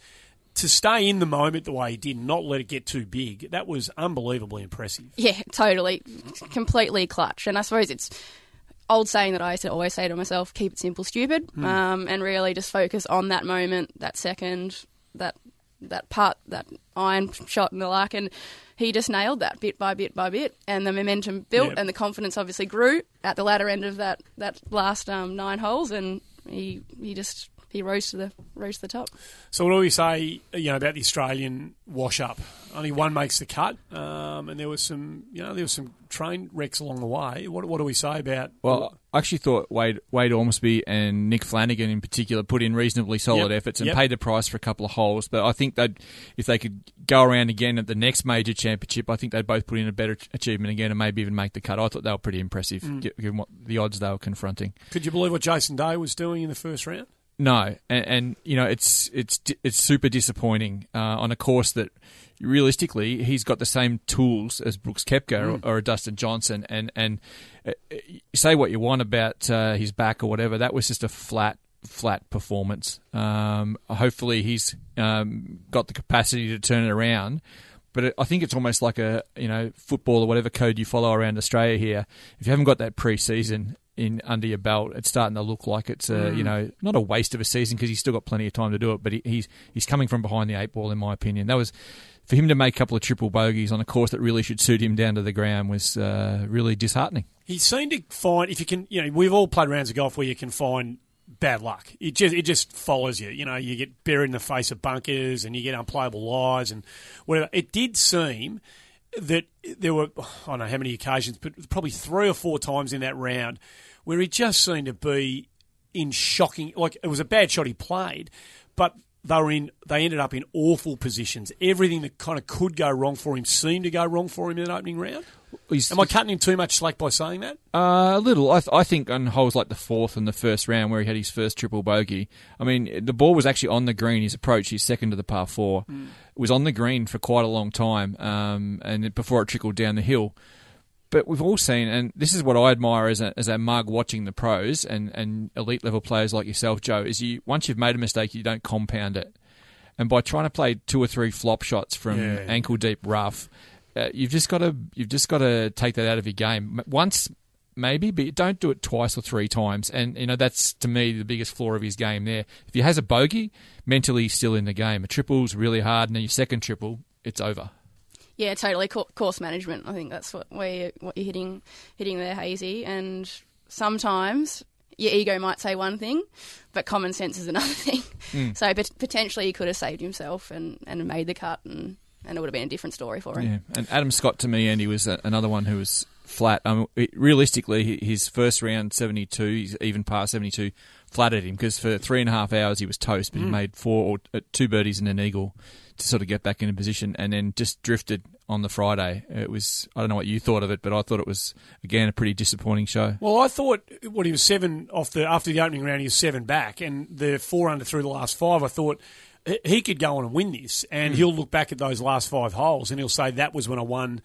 to stay in the moment the way he did, not let it get too big, that was unbelievably impressive. Yeah, totally. Completely clutch. And I suppose it's old saying that I used to always say to myself, keep it simple, stupid, Hmm. um, and really just focus on that moment, that second, that that putt, that iron shot and the like. And he just nailed that bit by bit by bit. And the momentum built Yep. and the confidence obviously grew at the latter end of that, that last um, nine holes. And he, he just he rose to the rose to the top. So what do we say, you know, about the Australian wash up? Only one makes the cut, um, and there was some, you know, there was some train wrecks along the way. What, what do we say about? Well, I actually thought Wade Wade Ormsby and Nick Flanagan in particular put in reasonably solid Yep, efforts and yep. paid the price for a couple of holes. But I think that if they could go around again at the next major championship, I think they'd both put in a better achievement again and maybe even make the cut. I thought they were pretty impressive Mm. given what the odds they were confronting. could you believe what Jason Day was doing in the first round? No, and, and you know it's it's it's super disappointing uh, on a course that realistically he's got the same tools as Brooks Koepka or, or a Dustin Johnson, and and uh, uh, say what you want about uh, his back or whatever, that was just a flat flat performance. Um, hopefully he's um, got the capacity to turn it around. But it, I think it's almost like a you know football or whatever code you follow around Australia here. If you haven't got that pre-season in under your belt, it's starting to look like it's a you Mm. know not a waste of a season because he's still got plenty of time to do it. But he, he's he's coming from behind the eight ball, in my opinion. That was for him to make a couple of triple bogeys on a course that really should suit him down to the ground was uh, really disheartening. He seemed to find if you can, you know, we've all played rounds of golf where you can find bad luck. It just it just follows you. You know, you get buried in the face of bunkers and you get unplayable lies and whatever. It did seem that there were I don't know how many occasions, but probably three or four times in that round where he just seemed to be in shocking. Like it was a bad shot he played, but they were in. They ended up in awful positions. Everything that kind of could go wrong for him seemed to go wrong for him in that opening round. He's- Am I cutting him too much slack by saying that? Uh, a little. I, th- I think on holes like the fourth and the first round where he had his first triple bogey. I mean, the ball was actually on the green. His approach, his second to the par four, it was on the green for quite a long time, um, and it- before it trickled down the hill. But we've all seen, and this is what I admire as a, as a mug watching the pros and, and elite level players like yourself, Jo. Is you once you've made a mistake, you don't compound it, and by trying to play two or three flop shots from Yeah. ankle deep rough, uh, you've just got to you've just got to take that out of your game once. Maybe, but don't do it twice or three times. And, you know, that's to me the biggest flaw of his game there. If he has a bogey, mentally he's still in the game. A triple's really hard, and then your second triple, it's over. Yeah, totally. Course management. I think that's what where you're, what you're hitting hitting there, hazy. And sometimes your ego might say one thing, but common sense is another thing. Mm. So pot- potentially he could have saved himself and, and made the cut, and, and it would have been a different story for him. Yeah, and Adam Scott to me, Andy was a, another one who was flat. Um, it, realistically, his first round seventy two, he's even past seventy two, flattered him because for three and a half hours he was toast, but he Mm. made four or uh, two birdies and an eagle to sort of get back into position, and then just drifted on the Friday. It was I don't know what you thought of it, but I thought it was again a pretty disappointing show. Well, I thought when he was seven off the after the opening round, he was seven back, and the four under through the last five. I thought he- could go on and win this, and Mm. he'll look back at those last five holes and he'll say that was when I won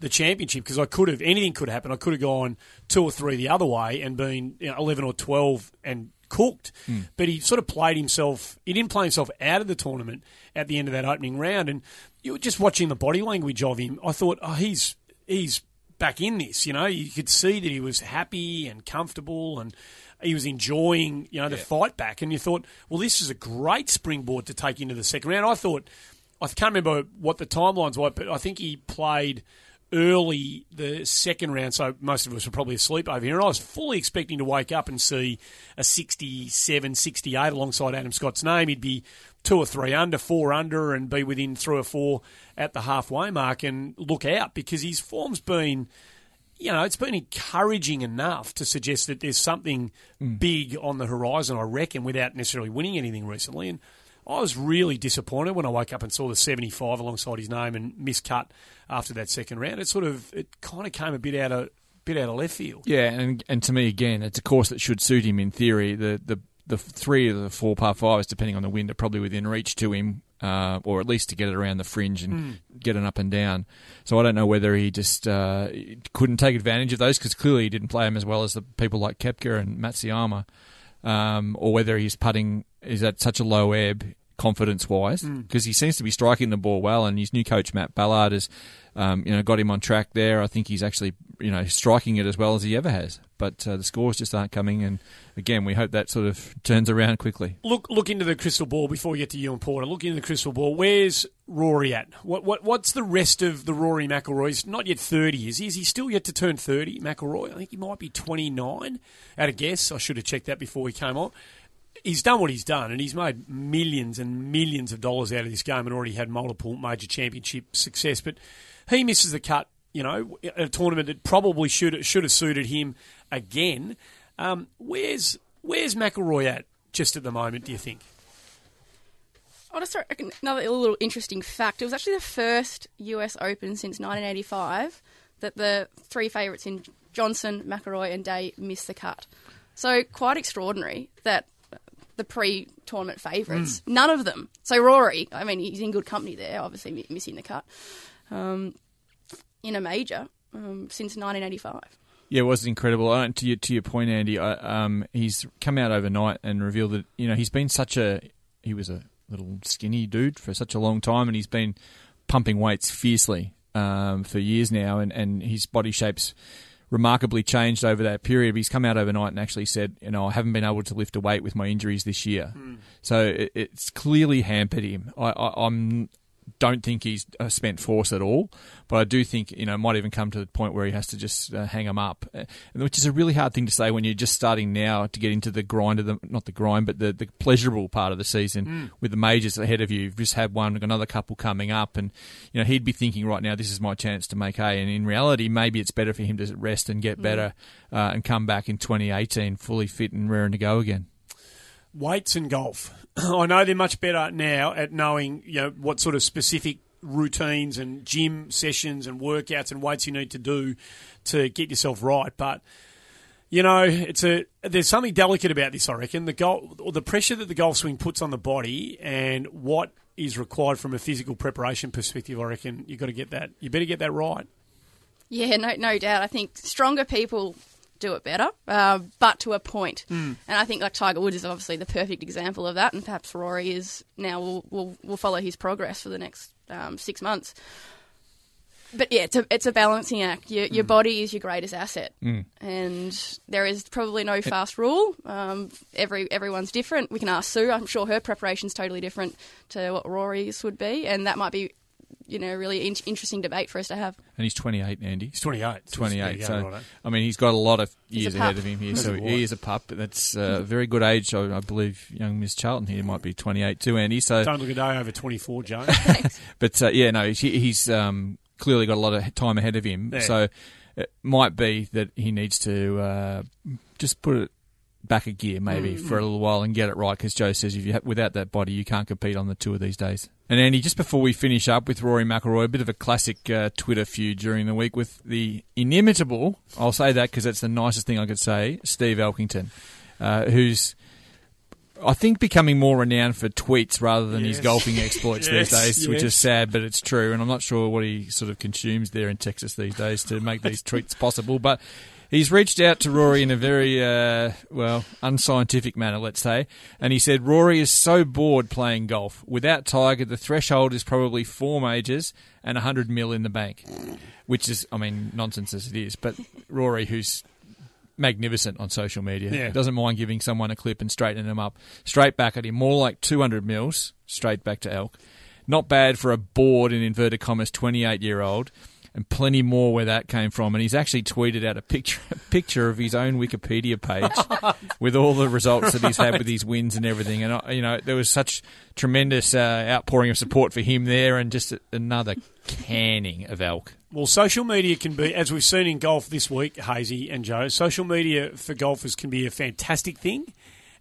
the championship because I could have anything could happen. I could have gone two or three the other way and been you know, eleven or twelve and cooked. Hmm. But he sort of played himself. He didn't play himself out of the tournament at the end of that opening round, and you were just watching the body language of him. I thought, oh, he's he's back in this. You know, you could see that he was happy and comfortable, and he was enjoying you know the fight back. And you thought, well, this is a great springboard to take into the second round. I thought, I can't remember what the timelines were, but I think he played early the second round, so most of us were probably asleep over here. And I was fully expecting to wake up and see a 67, 68 alongside Adam Scott's name. He'd be two or three under, four under, and be within three or four at the halfway mark and look out because his form's been. You know, it's been encouraging enough to suggest that there's something hmm. big on the horizon, I reckon, without necessarily winning anything recently. And I was really disappointed when I woke up and saw the 75 alongside his name and miscut after that second round. It sort of, it kind of came a bit out of, bit out of left field. Yeah, and and to me again, it's a course that should suit him in theory. The the the three of the four par fives, depending on the wind, are probably within reach to him, uh, or at least to get it around the fringe and Hmm. get an up and down. So I don't know whether he just uh, couldn't take advantage of those because clearly he didn't play them as well as the people like Koepka and Matsuyama, um, or whether he's putting is at such a low ebb confidence wise because he seems to be striking the ball well, and his new coach Matt Ballard has, um, you know, got him on track there. I think he's actually, you know, striking it as well as he ever has. But uh, the scores just aren't coming, and again, we hope that sort of turns around quickly. Look, look into the crystal ball before we get to you and Porter. Look into the crystal ball. Where's Rory at? What, what, what's the rest of the Rory McIlroy? He's not yet 30, is he? Is he still yet to turn 30, McIlroy? I think he might be 29 at a guess. I should have checked that before he came on. He's done what he's done, and he's made millions and millions of dollars out of this game and already had multiple major championship success. But he misses the cut, you know, a tournament that probably should should have suited him again. Um, where's where's McIlroy at just at the moment? Do you think? I just reckon another little interesting fact. It was actually the first US Open since 1985 that the three favourites in Johnson, McIlroy, and Day missed the cut. So quite extraordinary that the pre-tournament favourites, none of them. So Rory, I mean, he's in good company there, obviously missing the cut um, in a major um, since 1985. Yeah, it was incredible. Uh, to your to your point, Andy, I, um, he's come out overnight and revealed that you know he's been such a he was a little skinny dude for such a long time, and he's been pumping weights fiercely um, for years now, and, and his body shape's remarkably changed over that period. But he's come out overnight and actually said, you know, I haven't been able to lift a weight with my injuries this year, hmm. so it, it's clearly hampered him. I, I, I'm don't think he's uh, spent force at all, but I do think you know might even come to the point where he has to just uh, hang him up, uh, which is a really hard thing to say when you're just starting now to get into the grind of the not the grind, but the, the pleasurable part of the season Mm. with the majors ahead of you. You've just had one, another couple coming up, and you know he'd be thinking right now, this is my chance to make hay. And in reality, maybe it's better for him to rest and get Mm. better uh, and come back in 2018 fully fit and raring to go again. Weights and golf. I know they're much better now at knowing you know what sort of specific routines and gym sessions and workouts and weights you need to do to get yourself right. But you know, it's a there's something delicate about this. I reckon the golf, or the pressure that the golf swing puts on the body, and what is required from a physical preparation perspective. I reckon you've got to get that. You better get that right. Yeah, no, no doubt. I think stronger people do it better, uh, but to a point. Mm. And I think like Tiger Woods is obviously the perfect example of that, and perhaps Rory is now. We'll we'll, we'll follow his progress for the next um, six months. but yeah, it's a it's a balancing act. Your your Mm. body is your greatest asset, Mm. and there is probably no fast rule. Um, every everyone's different. We can ask Su. I'm sure her preparation's totally different to what Rory's would be, and that might be, you know, really in- interesting debate for us to have. And he's 28, Andy. He's 28. So 28. there So, righto. I mean, he's got a lot of years ahead of him here. So he is a pup. but That's a very good age. So I believe young Miss Charlton here might be 28 too, Andy. So, Don't look a day over 24, Jo. but uh, yeah, no, he, he's um, clearly got a lot of time ahead of him. Yeah. So it might be that he needs to uh, just put it back a gear maybe Mm. for a little while and get it right because Jo says if you ha- without that body you can't compete on the tour these days. And Andy, just before we finish up with Rory McIlroy, a bit of a classic uh, Twitter feud during the week with the inimitable, I'll say that because that's the nicest thing I could say, Steve Elkington, uh, who's I think becoming more renowned for tweets rather than his golfing exploits Yes, these days, which is sad, but it's true. And I'm not sure what he sort of consumes there in Texas these days to make these tweets possible. But he's reached out to Rory in a very, uh, well, unscientific manner, let's say. And he said, Rory is so bored playing golf. Without Tiger, the threshold is probably four majors and 100 mil in the bank, which is, I mean, nonsense as it is. But Rory, who's magnificent on social media. Yeah. Doesn't mind giving someone a clip and straightening them up straight back at him. More like 200 mils straight back to Elk. Not bad for a bored, in inverted commas, 28 year old. And plenty more where that came from. And he's actually tweeted out a picture, a picture of his own Wikipedia page with all the results that he's had with his wins and everything. And, uh, you know, there was such tremendous uh, outpouring of support for him there and just another canning of Elk. Well, social media can be, as we've seen in golf this week, Hazy and Jo, social media for golfers can be a fantastic thing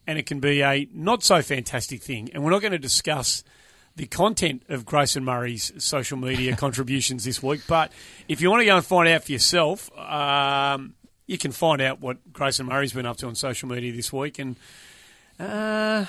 and it can be a not so fantastic thing. And we're not going to discuss the content of Grayson Murray's social media contributions this week, but if you want to go and find out for yourself, um, you can find out what Grayson Murray's been up to on social media this week. And uh,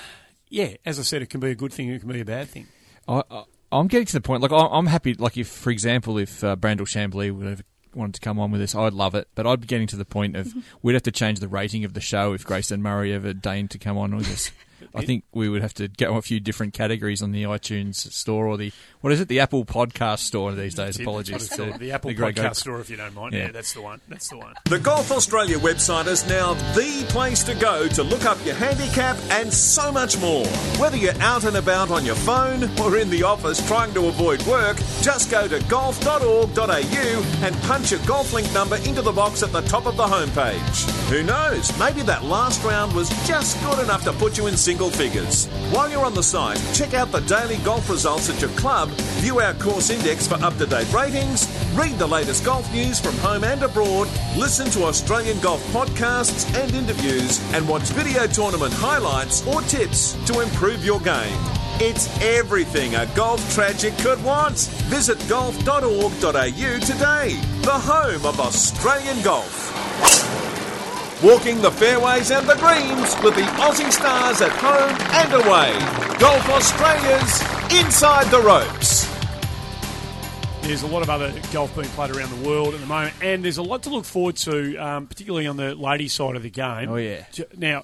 yeah, as I said, it can be a good thing, it can be a bad thing. I, I, I'm getting to the point. Like I- I'm happy. Like if, for example, if uh, Brandel Chamblee would have wanted to come on with us, I'd love it. But I'd be getting to the point of we'd have to change the rating of the show if Grayson Murray ever deigned to come on with us. I think we would have to go a few different categories on the iTunes store or the what is it, the Apple Podcast store these days. Apologies, it's to the Apple great Podcast guy. Store, if you don't mind. Yeah. yeah, that's the one. That's the one. The Golf Australia website is now the place to go to look up your handicap and so much more. Whether you're out and about on your phone or in the office trying to avoid work, just go to golf.org.au and punch your golf link number into the box at the top of the homepage. Who knows? Maybe that last round was just good enough to put you in single figures. While you're on the site, check out the daily golf results at your club, view our course index for up to date ratings, read the latest golf news from home and abroad, listen to Australian golf podcasts and interviews, and watch video tournament highlights or tips to improve your game. It's everything a golf tragic could want. Visit golf.org.au today, the home of Australian golf. Walking the fairways and the greens with the Aussie stars at home and away. Golf Australia's Inside the Ropes. There's a lot of other golf being played around the world at the moment, and there's a lot to look forward to, um, particularly on the ladies' side of the game. Oh, yeah. Now,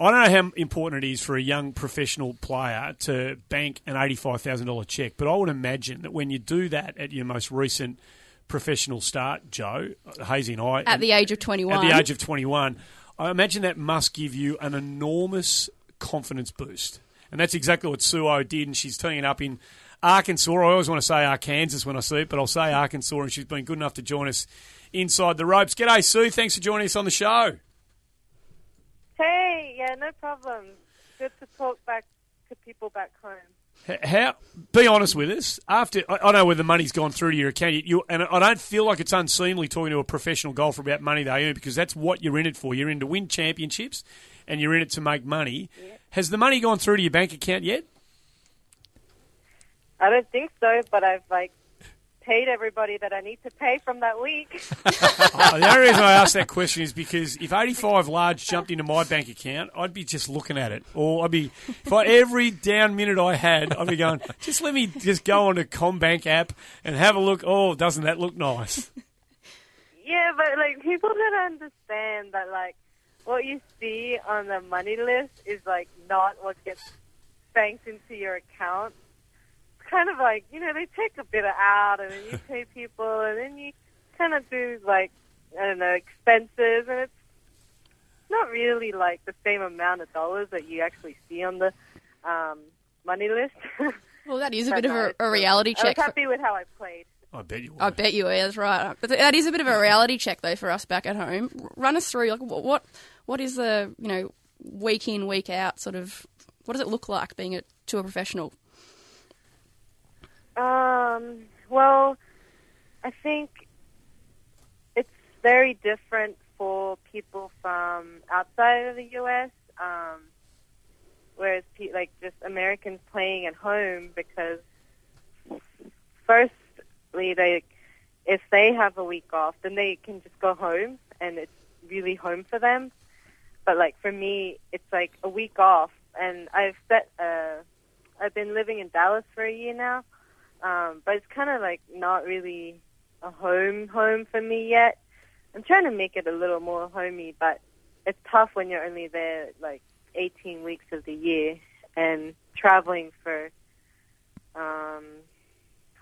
I don't know how important it is for a young professional player to bank an eighty-five thousand dollar check, but I would imagine that when you do that at your most recent professional start, Jo Hazy and I, At the age of 21. at the age of twenty-one, I imagine that must give you an enormous confidence boost, and that's exactly what Suo did, and she's turning it up in Arkansas. I always want to say Arkansas when I see it, but I'll say Arkansas, and she's been good enough to join us inside the ropes. G'day, Su. Thanks for joining us on the show. Hey, yeah, no problem. Good to talk back to people back home. How? Be honest with us. After I, I know where the money's gone through to your account, you, you, and I don't feel like it's unseemly talking to a professional golfer about money they earn because that's what you're in it for. You're in to win championships, and you're in it to make money. Has the money gone through to your bank account yet? I don't think so, but I've like paid everybody that I need to pay from that week. Oh, the only reason I ask that question is because if 85 large jumped into my bank account, I'd be just looking at it. Or I'd be, if I, every down minute I had, I'd be going, just let me just go on the CommBank app and have a look. Oh, doesn't that look nice? yeah, but like people don't understand that like what you see on the money list is like not what gets banked into your account. Kind of like you know they take a bit out and then you pay people and then you kind of do like I don't know expenses and it's not really like the same amount of dollars that you actually see on the um, money list. Well, that is a bit of a, a good. reality I was check. for- happy with how I played. I bet you. I bet you are. That's right. But that is a bit of a reality check, though, for us back at home. Run us through, like, what what is the you know week in week out sort of what does it look like being a to a professional? Um, well, I think it's very different for people from outside of the U.S. Um, whereas, pe- like, just Americans playing at home because, firstly, they if they have a week off, then they can just go home, and it's really home for them. But like for me, it's like a week off, and I've set. Uh, I've been living in Dallas for a year now, um, but it's kind of like not really a home home for me yet. I'm trying to make it a little more homey, but it's tough when you're only there like 18 weeks of the year and traveling for um,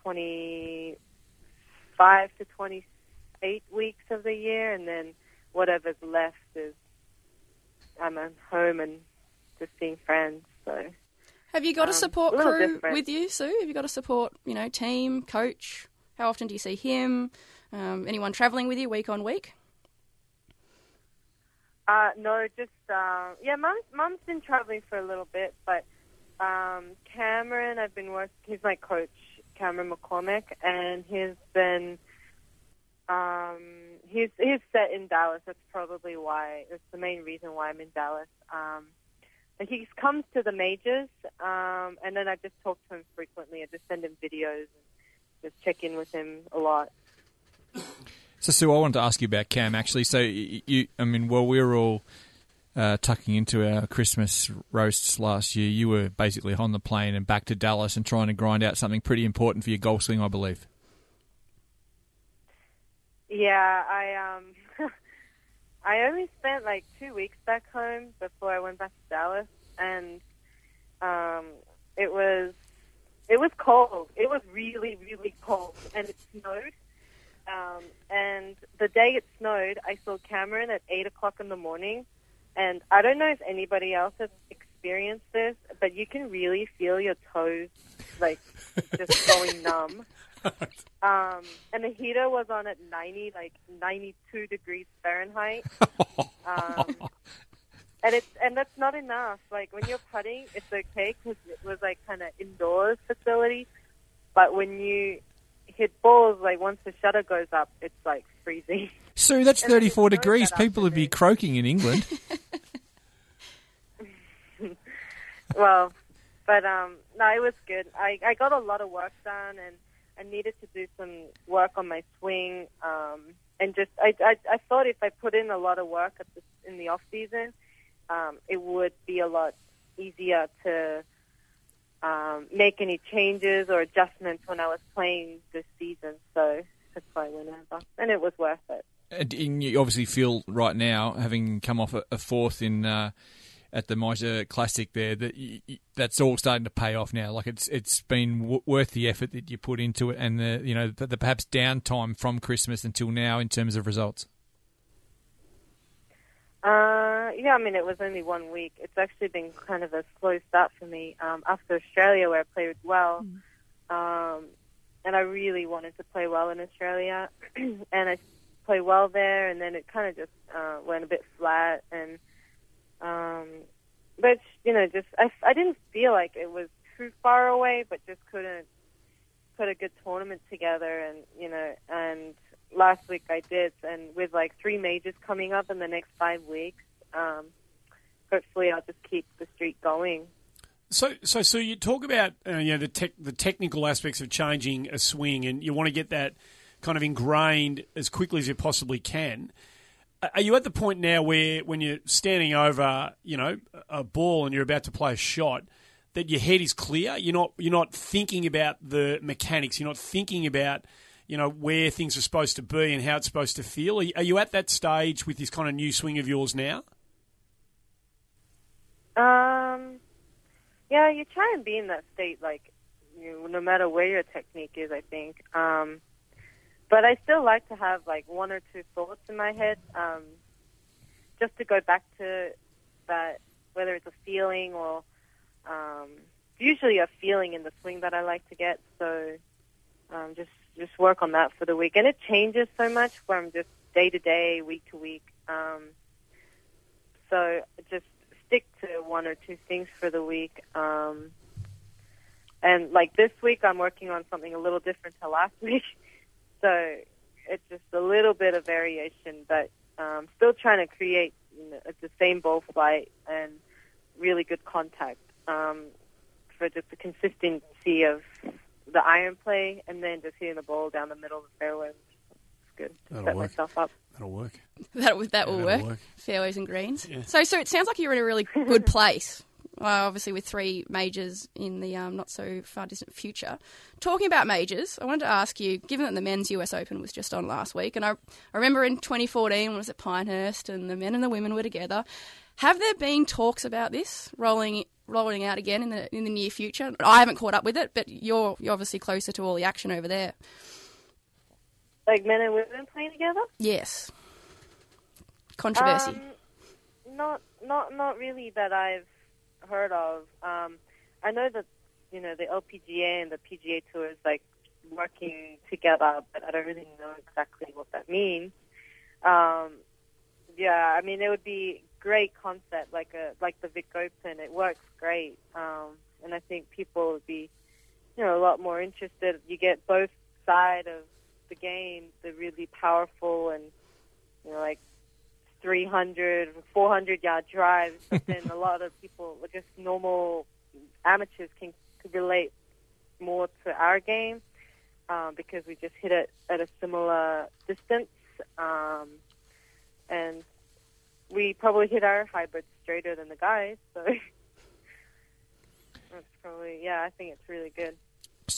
25 to 28 weeks of the year, and then whatever's left is I'm at home and just seeing friends. So Have you got a Um, support a crew different. with you, Su? Have you got a support you know team, coach? How often do you see him? Um, anyone travelling with you week on week? Uh, no, just uh, yeah. Mom, mom's been traveling for a little bit, but um, Cameron, I've been working. He's my coach, Cameron McCormick, and he's been um, he's he's set in Dallas. That's probably why. That's the main reason why I'm in Dallas. Um, he comes to the majors, um, and then I just talk to him frequently. I just send him videos and just check in with him a lot. So, Su, I wanted to ask you about Cam actually. So, you, I mean, while we were all uh, tucking into our Christmas roasts last year, you were basically on the plane and back to Dallas and trying to grind out something pretty important for your golf swing, I believe. Yeah, I um I only spent like two weeks back home before I went back to Dallas and um it was it was cold. It was really, really cold and it snowed. Um and the day it snowed I saw Cameron at eight o'clock in the morning and I don't know if anybody else has experienced this, but you can really feel your toes like just going numb. Um, and the heater was on at 90, like 92 degrees Fahrenheit. Um, and it's and that's not enough. Like when you're putting, it's okay because it was like kind of indoors facility. But when you hit balls, like once the shutter goes up, it's like freezing. Su, that's And 34 degrees. that People would be croaking in England. well, but um, no, it was good. I I got a lot of work done, and I needed to do some work on my swing. Um, and just I, I I thought if I put in a lot of work at the, in the off season, um, it would be a lot easier to um, make any changes or adjustments when I was playing this season. So that's why I went over, and it was worth it. And you obviously feel right now, having come off a, a fourth in uh, at the Meijer Classic, there that y y that's all starting to pay off now. Like it's it's been w- worth the effort that you put into it, and the you know the, the perhaps downtime from Christmas until now in terms of results. Uh, yeah, I mean, it was only one week. It's actually been kind of a slow start for me um, after Australia, where I played well. Um, and I really wanted to play well in Australia, and I played well there, and then it kind of just uh, went a bit flat. And um, but you know, just I, I didn't feel like it was too far away, but just couldn't put a good tournament together, and you know, and last week I did, and with like three majors coming up in the next five weeks, um, hopefully I'll just keep the streak going. So, so, so you talk about uh, you know the tech, the technical aspects of changing a swing, and you want to get that kind of ingrained as quickly as you possibly can. Are you at the point now where, when you're standing over, you know, a ball and you're about to play a shot, that your head is clear? You're not, you're not thinking about the mechanics. You're not thinking about, you know, where things are supposed to be and how it's supposed to feel. Are you, at that stage with this kind of new swing of yours now? Um, yeah, you try and be in that state like you no matter where your technique is. I think. Um, but I still like to have like one or two thoughts in my head, um, just to go back to that, whether it's a feeling or um, usually a feeling in the swing that I like to get. So um, just just work on that for the week, and it changes so much from just day to day, week to week. Um, so just stick to one or two things for the week. Um, and like this week, I'm working on something a little different to last week. So it's just a little bit of variation, but um, still trying to create you know, the same ball flight and really good contact um, for just the consistency of the iron play and then just hitting the ball down the middle of the fairway. It's good. That'll Set work. myself up. That'll work. That will, that will Yeah, work. that'll work. Fairways and greens. Yeah. So, so it sounds like you're in a really good place. Well, obviously, with three majors in the um, not so far distant future. Talking about majors, I wanted to ask you, given that the men's US Open was just on last week, and I, I remember in 2014 when it was at Pinehurst and the men and the women were together, have there been talks about this rolling rolling out again in the in the near future? I haven't caught up with it, but you're you're obviously closer to all the action over there. Like men and women playing together? Yes. Controversy. Um, not, not, not really that I've heard of. Um, I know that you know the LPGA and the PGA Tour is like working together, but I don't really know exactly what that means. Um, yeah, I mean it would be great concept like a like the Vic Open. It works great, um, and I think people would be you know a lot more interested. You get both side of the game, the really powerful and you know like 300, 400 yard drives, but then a lot of people, just normal amateurs, can, can relate more to our game um, because we just hit it at a similar distance. Um, and we probably hit our hybrids straighter than the guys, so that's probably, yeah, I think it's really good.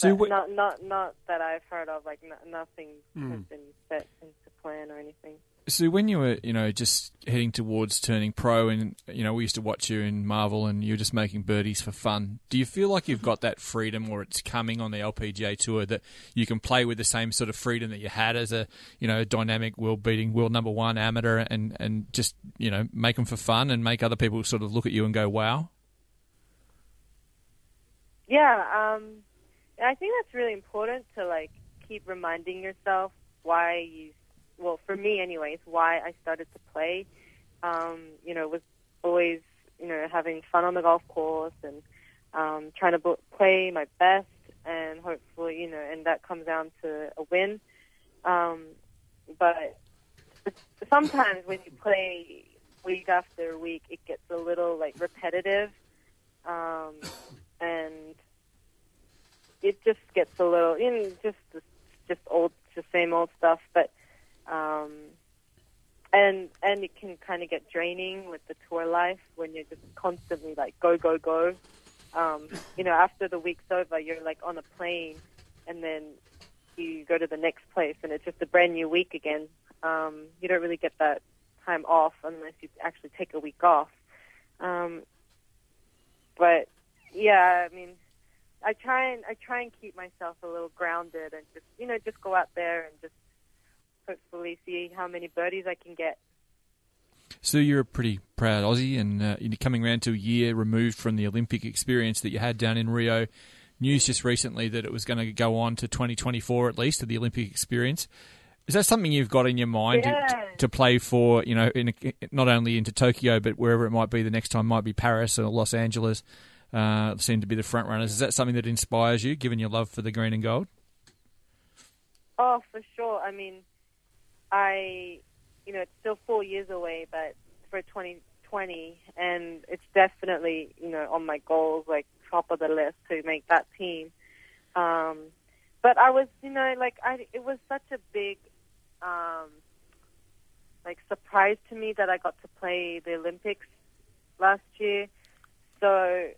But what- not, not, not that I've heard of, like, no, nothing has Mm. been set into plan or anything. So when you were, you know, just heading towards turning pro, and you know, we used to watch you in Marvel, and you were just making birdies for fun. Do you feel like you've got that freedom, or it's coming on the LPGA tour that you can play with the same sort of freedom that you had as a, you know, dynamic world-beating world number one amateur, and and just you know make them for fun and make other people sort of look at you and go, wow. Yeah, um, I think that's really important to like keep reminding yourself why you. Well, for me, anyways, why I started to play. Um, you know, was always you know having fun on the golf course and um, trying to bo- play my best, and hopefully, you know, and that comes down to a win. Um, but sometimes when you play week after week, it gets a little like repetitive, um, and it just gets a little, you know, just just old, the same old stuff. But um, and and it can kind of get draining with the tour life when you're just constantly like go go go. Um, you know, after the week's over, you're like on a plane, and then you go to the next place, and it's just a brand new week again. Um, you don't really get that time off unless you actually take a week off. Um, but yeah, I mean, I try and I try and keep myself a little grounded and just you know just go out there and just hopefully see how many birdies I can get. So you're a pretty proud Aussie, and uh, you're coming around to a year removed from the Olympic experience that you had down in Rio. News just recently that it was going to go on to 2024 at least to the Olympic experience. Is that something you've got in your mind to, Yeah. to play for? You know, in a, not only into Tokyo but wherever it might be. The next time might be Paris or Los Angeles. Uh, seem to be the front runners. Is that something that inspires you, given your love for the green and gold? Oh, for sure. I mean, I, you know, it's still four years away, but for 2020, and it's definitely, you know, on my goals, like top of the list to make that team. Um, but I was, you know, like I, it was such a big, um, like surprise to me that I got to play the Olympics last year. So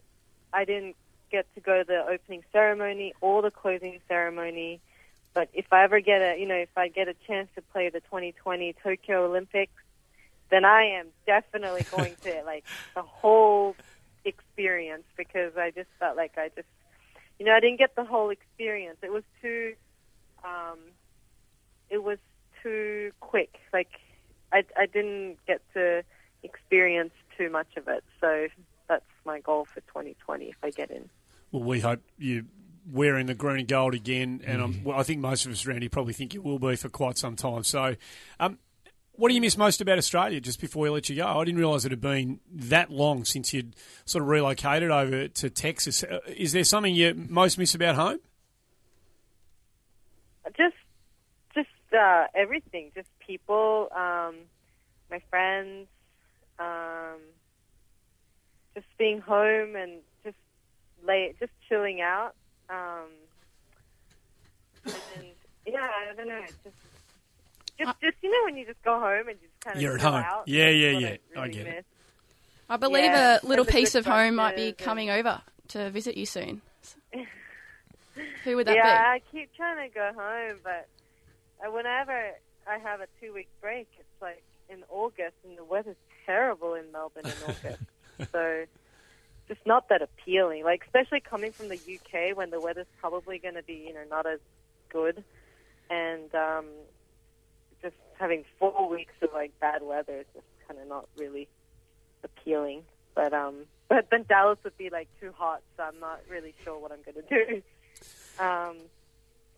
I didn't get to go to the opening ceremony or the closing ceremony. But if I ever get a, you know, if I get a chance to play the 2020 Tokyo Olympics, then I am definitely going to like the whole experience because I just felt like I just you know, I didn't get the whole experience. It was too, um, it was too quick. Like, I, I didn't get to experience too much of it. So that's my goal for 2020 if I get in. Well, we hope you wearing the green and gold again, and I'm, well, I think most of us around here probably think you will be for quite some time. So, um, what do you miss most about Australia? Just before we let you go, I didn't realise it had been that long since you'd sort of relocated over to Texas. Uh, Is there something you most miss about home? Just, just uh, everything. Just people, um, my friends, um, just being home and just lay, just chilling out. Um, and yeah, I don't know. It's just, just, just you know, when you just go home and you just kind of You're at home. Out, Yeah, yeah, yeah. I, I really get it. I believe Yeah, a little piece of home might be brunches and- coming over to visit you soon. Who would that yeah, be? Yeah, I keep trying to go home, but uh, whenever I have a two week break, it's like in August, and the weather's terrible in Melbourne in August. so just not that appealing. Like especially coming from the UK when the weather's probably going to be you know not as good, and um, just having four weeks of like bad weather is just kind of not really appealing. But um, but then Dallas would be like too hot, so I'm not really sure what I'm going to do. Um,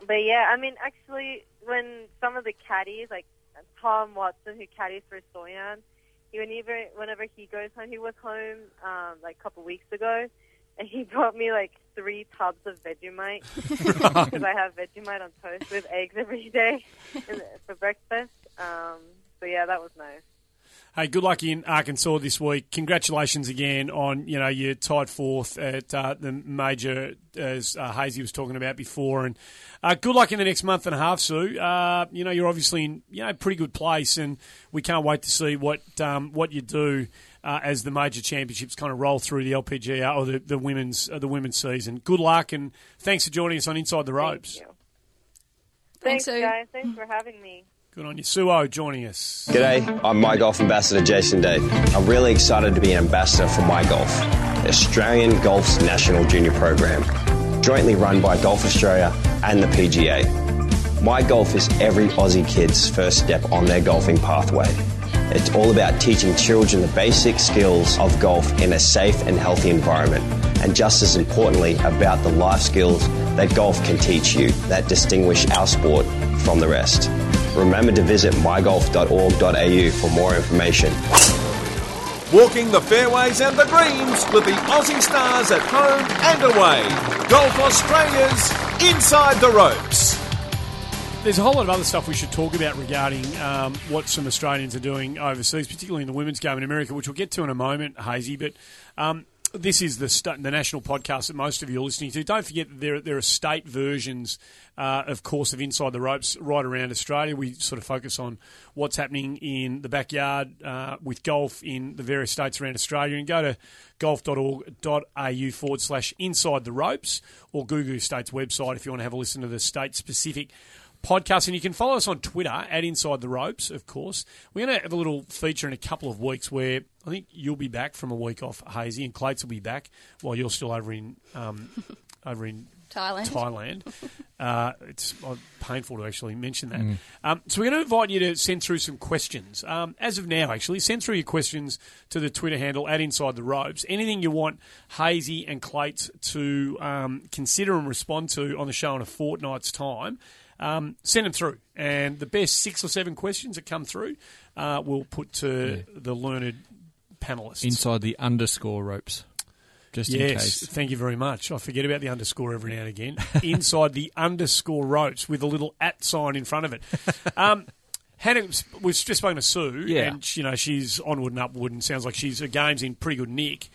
but yeah, I mean, actually, when some of the caddies, like Tom Watson, who caddies for So Yeon, whenever whenever he goes home, he was home um, like a couple weeks ago, and he brought me like three tubs of Vegemite because I have Vegemite on toast with eggs every day for breakfast. Um, so yeah, that was nice. Hey, good luck in Arkansas this week. Congratulations again on you know you tied fourth at uh, the major as uh, Hazy was talking about before, and uh, good luck in the next month and a half, Su. Uh, you know you're obviously in you know pretty good place, and we can't wait to see what um, what you do uh, as the major championships kind of roll through the LPGA or the, the women's uh, the women's season. Good luck, and thanks for joining us on Inside the Ropes. Thanks, Thanks, Su. guys. Thanks for having me. Good on you, Suo, joining us. G'day, I'm My Golf Ambassador Jason Day. I'm really excited to be an ambassador for My Golf, Australian Golf's national junior program, jointly run by Golf Australia and the PGA. My Golf is every Aussie kid's first step on their golfing pathway. It's all about teaching children the basic skills of golf in a safe and healthy environment, and just as importantly, about the life skills that golf can teach you that distinguish our sport from the rest. Remember to visit mygolf.org.au for more information. Walking the fairways and the greens with the Aussie stars at home and away. Golf Australia's Inside the Ropes. There's a whole lot of other stuff we should talk about regarding um, what some Australians are doing overseas, particularly in the women's game in America, which we'll get to in a moment, Hazy. But um, this is the st- the national podcast that most of you are listening to. Don't forget that there there are state versions, uh, of course, of Inside the Ropes right around Australia. We sort of focus on what's happening in the backyard uh, with golf in the various states around Australia. And go to golf.org.au forward slash Inside the Ropes or Google state's website if you want to have a listen to the state specific podcast. And you can follow us on Twitter at Inside the Ropes, of course. We're going to have a little feature in a couple of weeks where I think you'll be back from a week off, Hazy, and Clates will be back while you're still over in um, over in Thailand. Thailand. Uh, it's uh, painful to actually mention that. Mm. Um, so we're going to invite you to send through some questions. Um, as of now, actually, send through your questions to the Twitter handle at Inside the Ropes. Anything you want Hazy and Clates to um, consider and respond to on the show in a fortnight's time. Um, send them through, and the best six or seven questions that come through, uh, we'll put to the learned panelists. Inside the underscore ropes. Just yes, in case. thank you very much. I forget about the underscore every now and again. Inside the underscore ropes with a little at sign in front of it. Um, Hannah, we've just spoken to Su, Yeah. and you know she's onward and upward, and sounds like she's her game's in pretty good nick.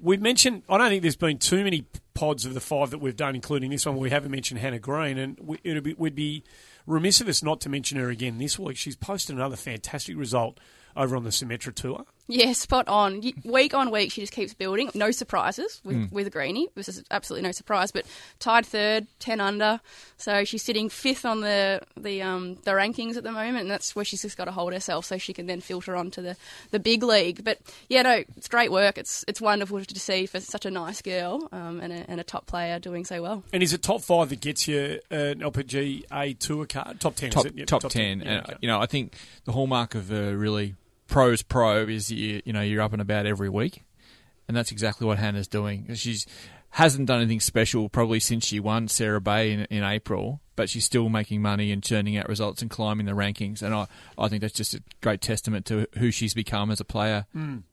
We mentioned. I don't think there's been too many pods of the five that we've done, including this one. We haven't mentioned Hannah Green, and we, it'd be, we'd be remiss of us not to mention her again this week. She's posted another fantastic result over on the Symetra tour. Yeah, spot on. Week on week, she just keeps building. No surprises with, Mm. with Greenie. This is absolutely no surprise. But tied third, ten under. So she's sitting fifth on the the um, the rankings at the moment, and that's where she's just got to hold herself so she can then filter on to the, the big league. But yeah, no, it's great work. It's it's wonderful to see for such a nice girl um, and, a, and a top player doing so well. And is it top five that gets you an LPGA Tour card? Top ten, top, is it? Yeah, top, 10. Yeah, and, okay. you know, I think the hallmark of a really pros pro is you, you know you're up and about every week, and that's exactly what Hannah's doing. She's hasn't done anything special probably since she won Sarah Bay in, in April, but she's still making money and churning out results and climbing the rankings. And I, I think that's just a great testament to who she's become as a player. Mm.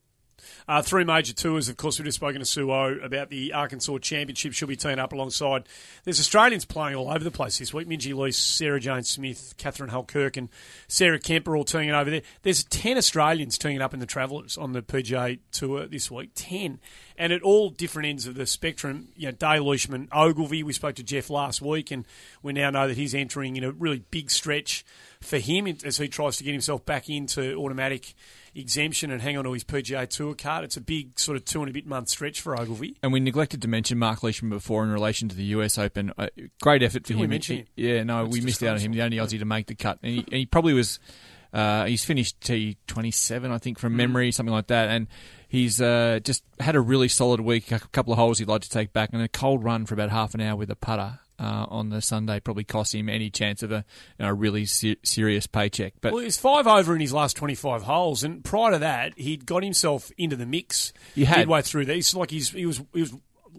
Uh, three major tours. Of course, we've just spoken to Sue O about the Arkansas Championship. She'll be teeing up alongside. There's Australians playing all over the place this week. Minjee Lease, Sarah Jane Smith, Katherine Hull-Kirk, and Sarah Kemp are all teeing it over there. There's 10 Australians teeing it up in the Travelers on the PGA Tour this week. 10. And at all different ends of the spectrum. You know, Dale Leishman, Ogilvy. We spoke to Geoff last week, and we now know that he's entering in a really big stretch for him as he tries to get himself back into automatic exemption and hang on to his PGA Tour card. It's a big sort of two and a bit month stretch for Ogilvy. And we neglected to mention Mark Leishman before in relation to the US Open. Uh, great effort for Didn't we him. He- him? Yeah, no, That's we missed out on him. The only Aussie to make the cut, and he, and he probably was. Uh, he's finished T twenty seven, I think, from Mm. memory, something like that, and he's uh, just had a really solid week. A couple of holes he'd like to take back, and a cold run for about half an hour with a putter. Uh, on the Sunday probably cost him any chance of a you know, really ser- serious paycheck. But well, he's five over in his last 25 holes, and prior to that, he'd got himself into the mix He had. midway through these. Like he's, he was, he was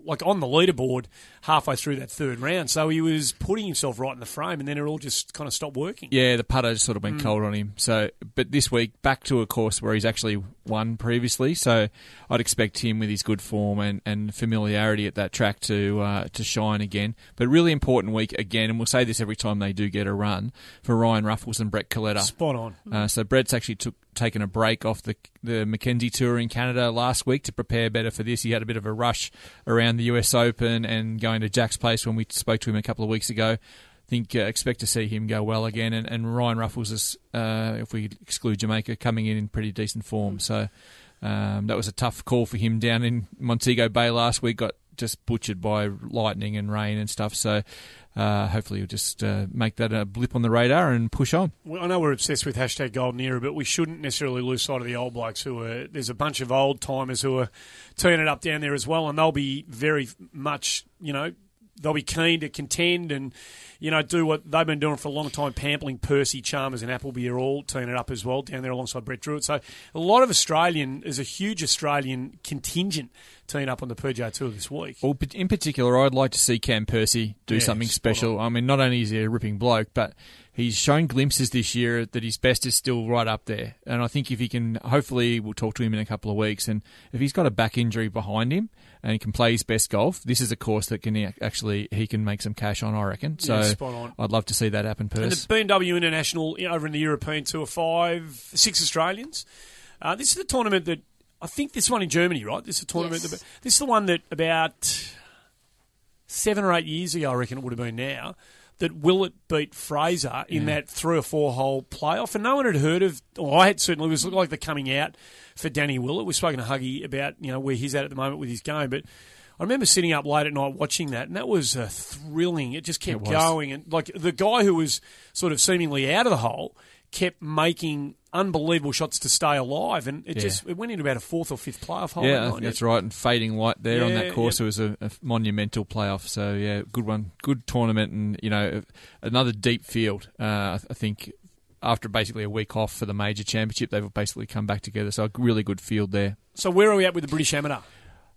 like on the leaderboard halfway through that third round, so he was putting himself right in the frame, and then it all just kind of stopped working. Yeah, the putter sort of went Mm. cold on him. So, but this week back to a course where he's actually won previously. So, I'd expect him with his good form and, and familiarity at that track to uh, to shine again. But really important week again, and we'll say this every time they do get a run for Ryan Ruffles and Brett Coletta. Spot on. Uh, so Brett's actually took taken a break off the the Mackenzie Tour in Canada last week to prepare better for this. He had a bit of a rush around the US Open and going to Jack's place when we spoke to him a couple of weeks ago. I think uh, expect to see him go well again, and, and Ryan Ruffles is, uh, if we exclude Jamaica, coming in in pretty decent form. So um, that was a tough call for him down in Montego Bay last week. Got just butchered by lightning and rain and stuff. So uh, hopefully he'll just uh, make that a blip on the radar and push on. Well, I know we're obsessed with hashtag golden era, but we shouldn't necessarily lose sight of the old blokes who are. There's a bunch of old timers who are turning it up down there as well, and they'll be very much, you know, they'll be keen to contend and, you know, do what they've been doing for a long time. Pampling Percy, Chalmers, and Appleby are all teeing it up as well down there alongside Brett Drewitt. So a lot of Australian, there's a huge Australian contingent teeing up on the PGA Tour this week. Well, in particular, I'd like to see Cam Percy do Yeah, something special. I mean, not only is he a ripping bloke, but he's shown glimpses this year that his best is still right up there. And I think if he can, hopefully, we'll talk to him in a couple of weeks. And if he's got a back injury behind him and he can play his best golf, this is a course that can actually he can make some cash on. I reckon. So Yeah, spot on. I'd love to see that happen, And Percy. the BMW International you know, over in the European Tour, five, six Australians. Uh, this is the tournament that I think this one in Germany, right? This is a tournament. Yes. That, this is the one that about seven or eight years ago, I reckon it would have been now. That Willett beat Fraser in Yeah. that three or four hole playoff, and no one had heard of. Or I had certainly. It was like the coming out for Danny Willett. We've spoken to Huggy about you know where he's at at the moment with his game, but I remember sitting up late at night watching that, and that was uh, thrilling. It just kept It going, and like the guy who was sort of seemingly out of the hole kept making unbelievable shots to stay alive, and it Yeah. just it went into about a fourth or fifth playoff hole. Yeah, that's right. And fading light there on that course. yeah. It was a, a monumental playoff. So yeah, good one, good tournament, and you know another deep field. Uh, I I think after basically a week off for the major championship, they've basically come back together. So a really good field there. So where are we at with the British Amateur?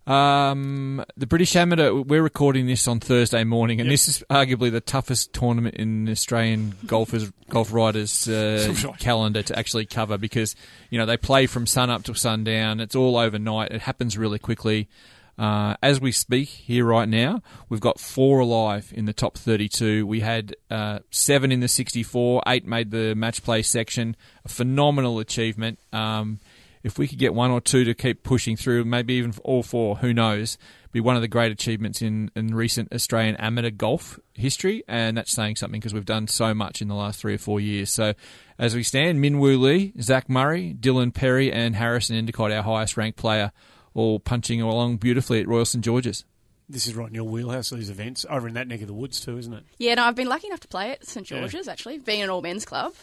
Um, the British Amateur. We're recording this on Thursday morning, and this is arguably the toughest tournament in Australian golfers, golf riders' uh, calendar to actually cover because you know they play from sun up to sundown. It's all overnight. It happens really quickly. Uh, as we speak here right now, we've got four alive in the top 32. We had uh, seven in the 64, eight made the match play section. A phenomenal achievement. Um, if we could get one or two to keep pushing through, maybe even all four, who knows? be one of the great achievements in, in recent Australian amateur golf history, and that's saying something because we've done so much in the last three or four years. So, as we stand, Min Woo Lee, Zach Murray, Dylan Perry, and Harrison Endicott, our highest ranked player, all punching along beautifully at Royal St George's. This is right in your wheelhouse, these events, over in that neck of the woods too, isn't it? Yeah, no, I've been lucky enough to play at St Yeah. George's actually, being an all men's club.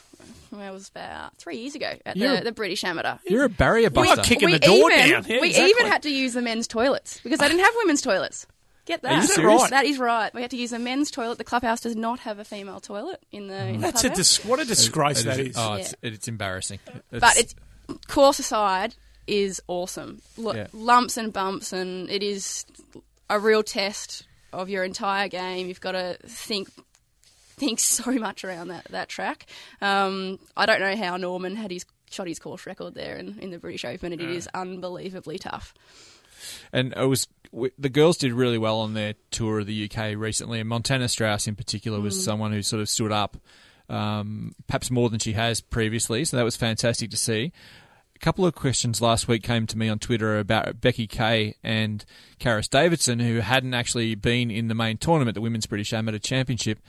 It was about three years ago at the, the British Amateur. You're a barrier We- buster. kicking we the door even, down. Yeah, we exactly. even had to use the men's toilets because they didn't have women's toilets. Get that? Are you Is that right? That is right. We had to use a men's toilet. The clubhouse does not have a female toilet in the. In That's the a dis- what a disgrace It that is. Oh, it's, it's embarrassing. but it's course aside is awesome. L- Yeah. Lumps and bumps, and it is a real test of your entire game. You've got to think think so much around that that track. Um, I don't know how Norman had his shot his course record there in, in the British Open. And it is unbelievably tough. and it was the girls did really well on their tour of the UK recently, and Montana Strauss in particular was Mm. someone who sort of stood up, um, perhaps more than she has previously. So that was fantastic to see. A couple of questions last week came to me on Twitter about Becky Kay and Karis Davidson, who hadn't actually been in the main tournament, the Women's British Amateur Championship,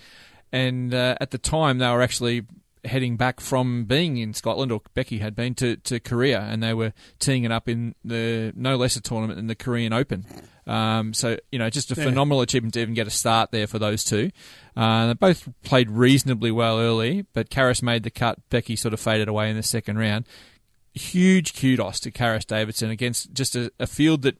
and uh, at the time they were actually heading back from being in Scotland, or Becky had been to, to Korea, and they were teeing it up in the no lesser tournament than the Korean Open. Um, so you know, just a Yeah. phenomenal achievement to even get a start there for those two. Uh, they both played reasonably well early, but Karis made the cut. Becky sort of faded away in the second round. Huge kudos to Karis Davidson against just a, a field that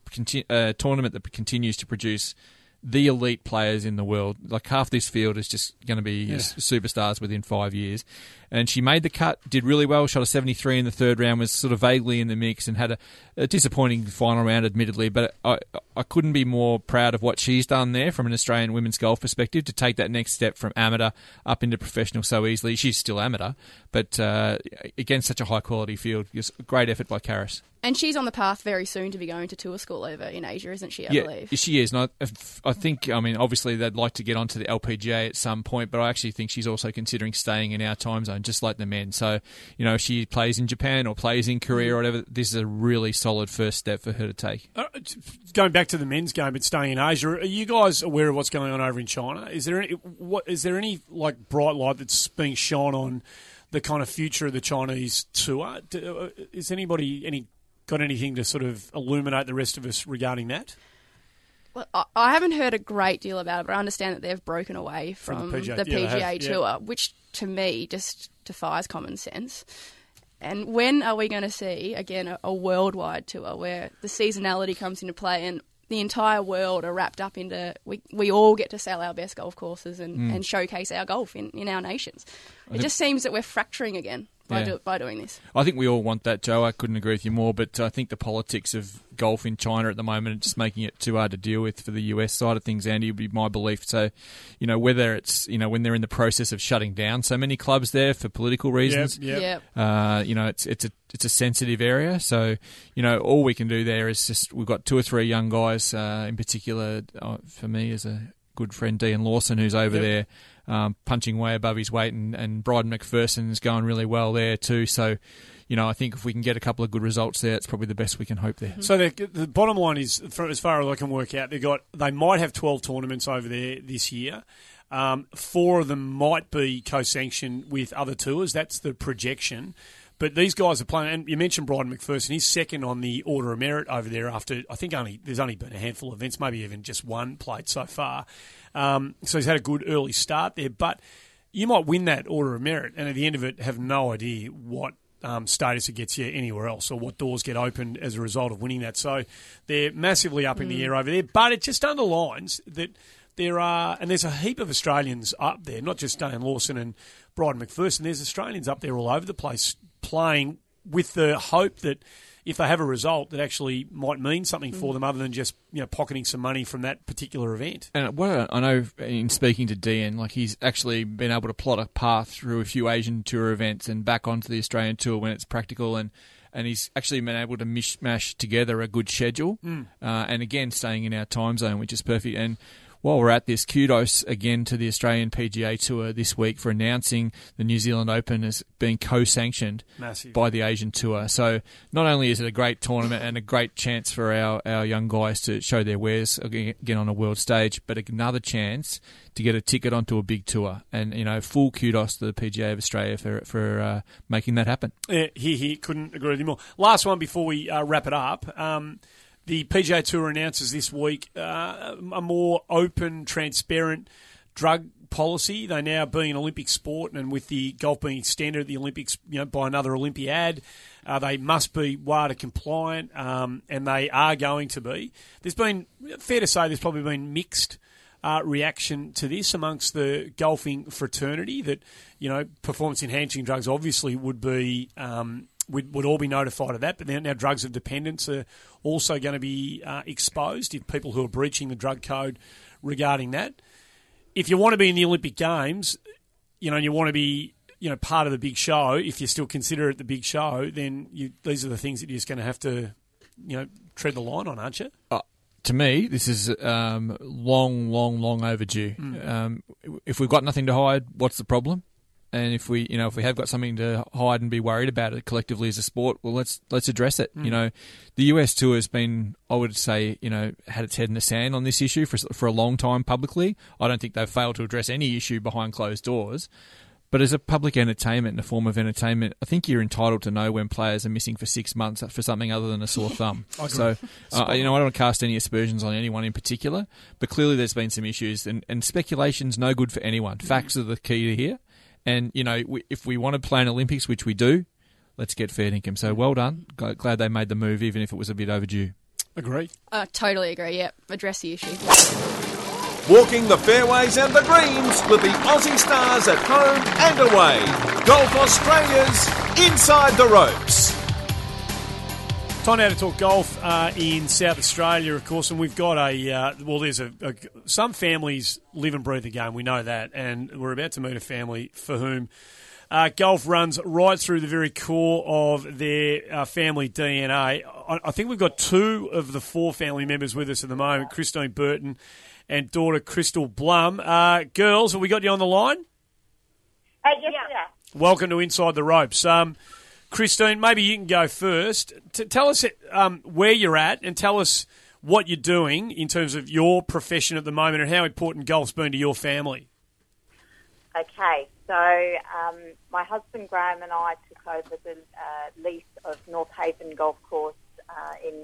a tournament that continues to produce the elite players in the world. Like half this field is just going to be Yeah. superstars within five years. And she made the cut, did really well, shot a 73 in the third round, was sort of vaguely in the mix, and had a, a disappointing final round, admittedly. But I, I couldn't be more proud of what she's done there from an Australian women's golf perspective to take that next step from amateur up into professional so easily. She's still amateur, but uh, against such a high quality field, just great effort by Karis. And she's on the path very soon to be going to tour school over in Asia, isn't she? I yeah, believe. she is. And I, I think, I mean, obviously they'd like to get onto the LPGA at some point, but I actually think she's also considering staying in our time zone, just like the men. So, you know, if she plays in Japan or plays in Korea or whatever, this is a really solid first step for her to take. Uh, going back to the men's game, but staying in Asia, are you guys aware of what's going on over in China? Is there any, what is there any like bright light that's being shone on the kind of future of the Chinese tour? Uh, Is anybody any got anything to sort of illuminate the rest of us regarding that? Well, I- I haven't heard a great deal about it, but I understand that they've broken away From from, the the PGA. PGA, Yeah, they have, yeah. Tour, which to me just defies common sense. And when are we going to see again a, a worldwide tour where the seasonality comes into play and the entire world are wrapped up into we we all get to sell our best golf courses and, Mm. and showcase our golf in, in our nations. It just seems that we're fracturing again by Yeah. do, by doing this. I think we all want that, Jo. I couldn't agree with you more, but I think the politics of golf in China at the moment are just making it too hard to deal with for the US side of things, Andy, would be my belief. So, you know, whether it's, you know, when they're in the process of shutting down so many clubs there for political reasons, Yep. Yep. uh, you know, it's it's a it's a sensitive area. So, you know, all we can do there is just we've got two or three young guys, uh, in particular, uh, for me as a good friend, Dean Lawson, who's over Yep. there um, punching way above his weight, and, and Bryden Macpherson's going really well there too. So, you know, I think if we can get a couple of good results there, it's probably the best we can hope there. So the, the bottom line is, as far as I can work out, they got they might have twelve tournaments over there this year. Um, four of them might be co-sanctioned with other tours. That's the projection. But these guys are playing, and you mentioned Bryden McPherson. He's second on the order of merit over there. After I think only there's only been a handful of events, maybe even just one played so far. Um, so he's had a good early start there. But you might win that order of merit, and at the end of it, have no idea what um, status it gets you anywhere else, or what doors get opened as a result of winning that. So they're massively up in the air over there. But it just underlines that there are, and there's a heap of Australians up there, not just Dan Lawson and Bryden Macpherson. There's Australians up there all over the place playing with the hope that if they have a result that actually might mean something for them other than just you know pocketing some money from that particular event. And what I know in speaking to Dean, like he's actually been able to plot a path through a few Asian tour events and back onto the Australian tour when it's practical, and and he's actually been able to mishmash together a good schedule, Mm. uh, and again staying in our time zone, which is perfect. And while we're at this, kudos again to the Australian PGA Tour this week for announcing the New Zealand Open as being co-sanctioned by the Asian Tour. So not only is it a great tournament and a great chance for our, our young guys to show their wares again on a world stage, but another chance to get a ticket onto a big tour. And you know, full kudos to the PGA of Australia for for uh, making that happen. Yeah, he, he couldn't agree with you more. Last one before we uh, wrap it up. Um, the PGA Tour announces this week uh, a more open, transparent drug policy. They now being an Olympic sport, and with the golf being extended at the Olympics, you know, by another Olympiad, uh, they must be WADA compliant, um, and they are going to be. There's been fair to say there's probably been mixed. Uh, reaction to this amongst the golfing fraternity that you know performance enhancing drugs obviously would be um, would, would all be notified of that. But now, now drugs of dependence are also going to be uh, exposed if people who are breaching the drug code regarding that. If you want to be in the Olympic Games, you know, and you want to be you know part of the big show, if you still consider it the big show, then you, these are the things that you're just going to have to you know tread the line on, aren't you? Uh, to me, this is um, long, long, long overdue. Mm. Um, if we've got nothing to hide, what's the problem? And if we, you know, if we have got something to hide and be worried about it collectively as a sport, well, let's let's address it. Mm. You know, the US tour has been, I would say, you know, had its head in the sand on this issue for for a long time publicly. I don't think they've failed to address any issue behind closed doors. But as a public entertainment and a form of entertainment, I think you're entitled to know when players are missing for six months for something other than a sore thumb. I so, uh, you know, I don't want to cast any aspersions on anyone in particular, but clearly there's been some issues, and, and speculation's no good for anyone. Facts are the key to here. And, you know, we, if we want to play an Olympics, which we do, let's get fair income. So well done. Glad they made the move, even if it was a bit overdue. Agree. Uh, totally agree. Yep, address the issue. Walking the fairways and the greens with the Aussie Stars at home and away. Golf Australia's Inside the Ropes. Time now to talk golf uh, in South Australia, of course, and we've got a uh, well. There's a, a some families live and breathe the game. We know that, and we're about to meet a family for whom uh, golf runs right through the very core of their uh, family DNA. I, I think we've got two of the four family members with us at the moment: Christine Burton and daughter Kristalle Blum. Uh, girls, have we got you on the line? Uh, yes, yeah. Welcome to Inside the Ropes. Um, Christine, maybe you can go first. T- tell us um, where you're at and tell us what you're doing in terms of your profession at the moment and how important golf's been to your family. Okay, so um, my husband Graham and I took over the uh, lease of North Haven Golf Course uh, in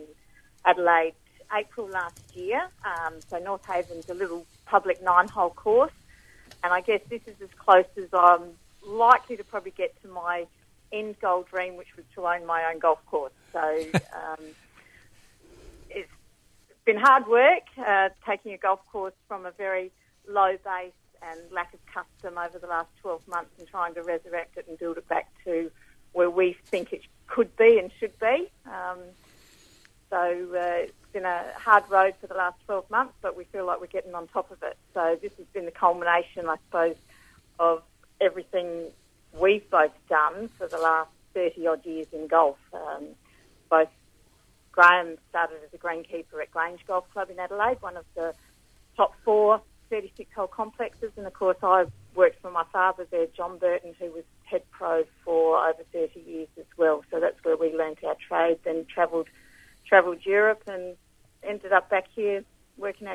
Adelaide April last year. Um, so North Haven's a little public nine-hole course, and I guess this is as close as I'm likely to probably get to my end goal dream, which was to own my own golf course. So um, it's been hard work uh, taking a golf course from a very low base and lack of custom over the last 12 months and trying to resurrect it and build it back to where we think it could be and should be. Um, so uh, it's been a hard road for the last 12 months, but we feel like we're getting on top of it. So this has been the culmination, I suppose, of everything we've both done for the last 30 odd years in golf. Um, both Graham started as a greenkeeper at Grange Golf Club in Adelaide, one of the top four 36 hole complexes, and of course I worked for my father there, John Burton, who was head pro for over 30 years as well. So that's where we learnt our trade, then travelled travelled Europe and ended up back here working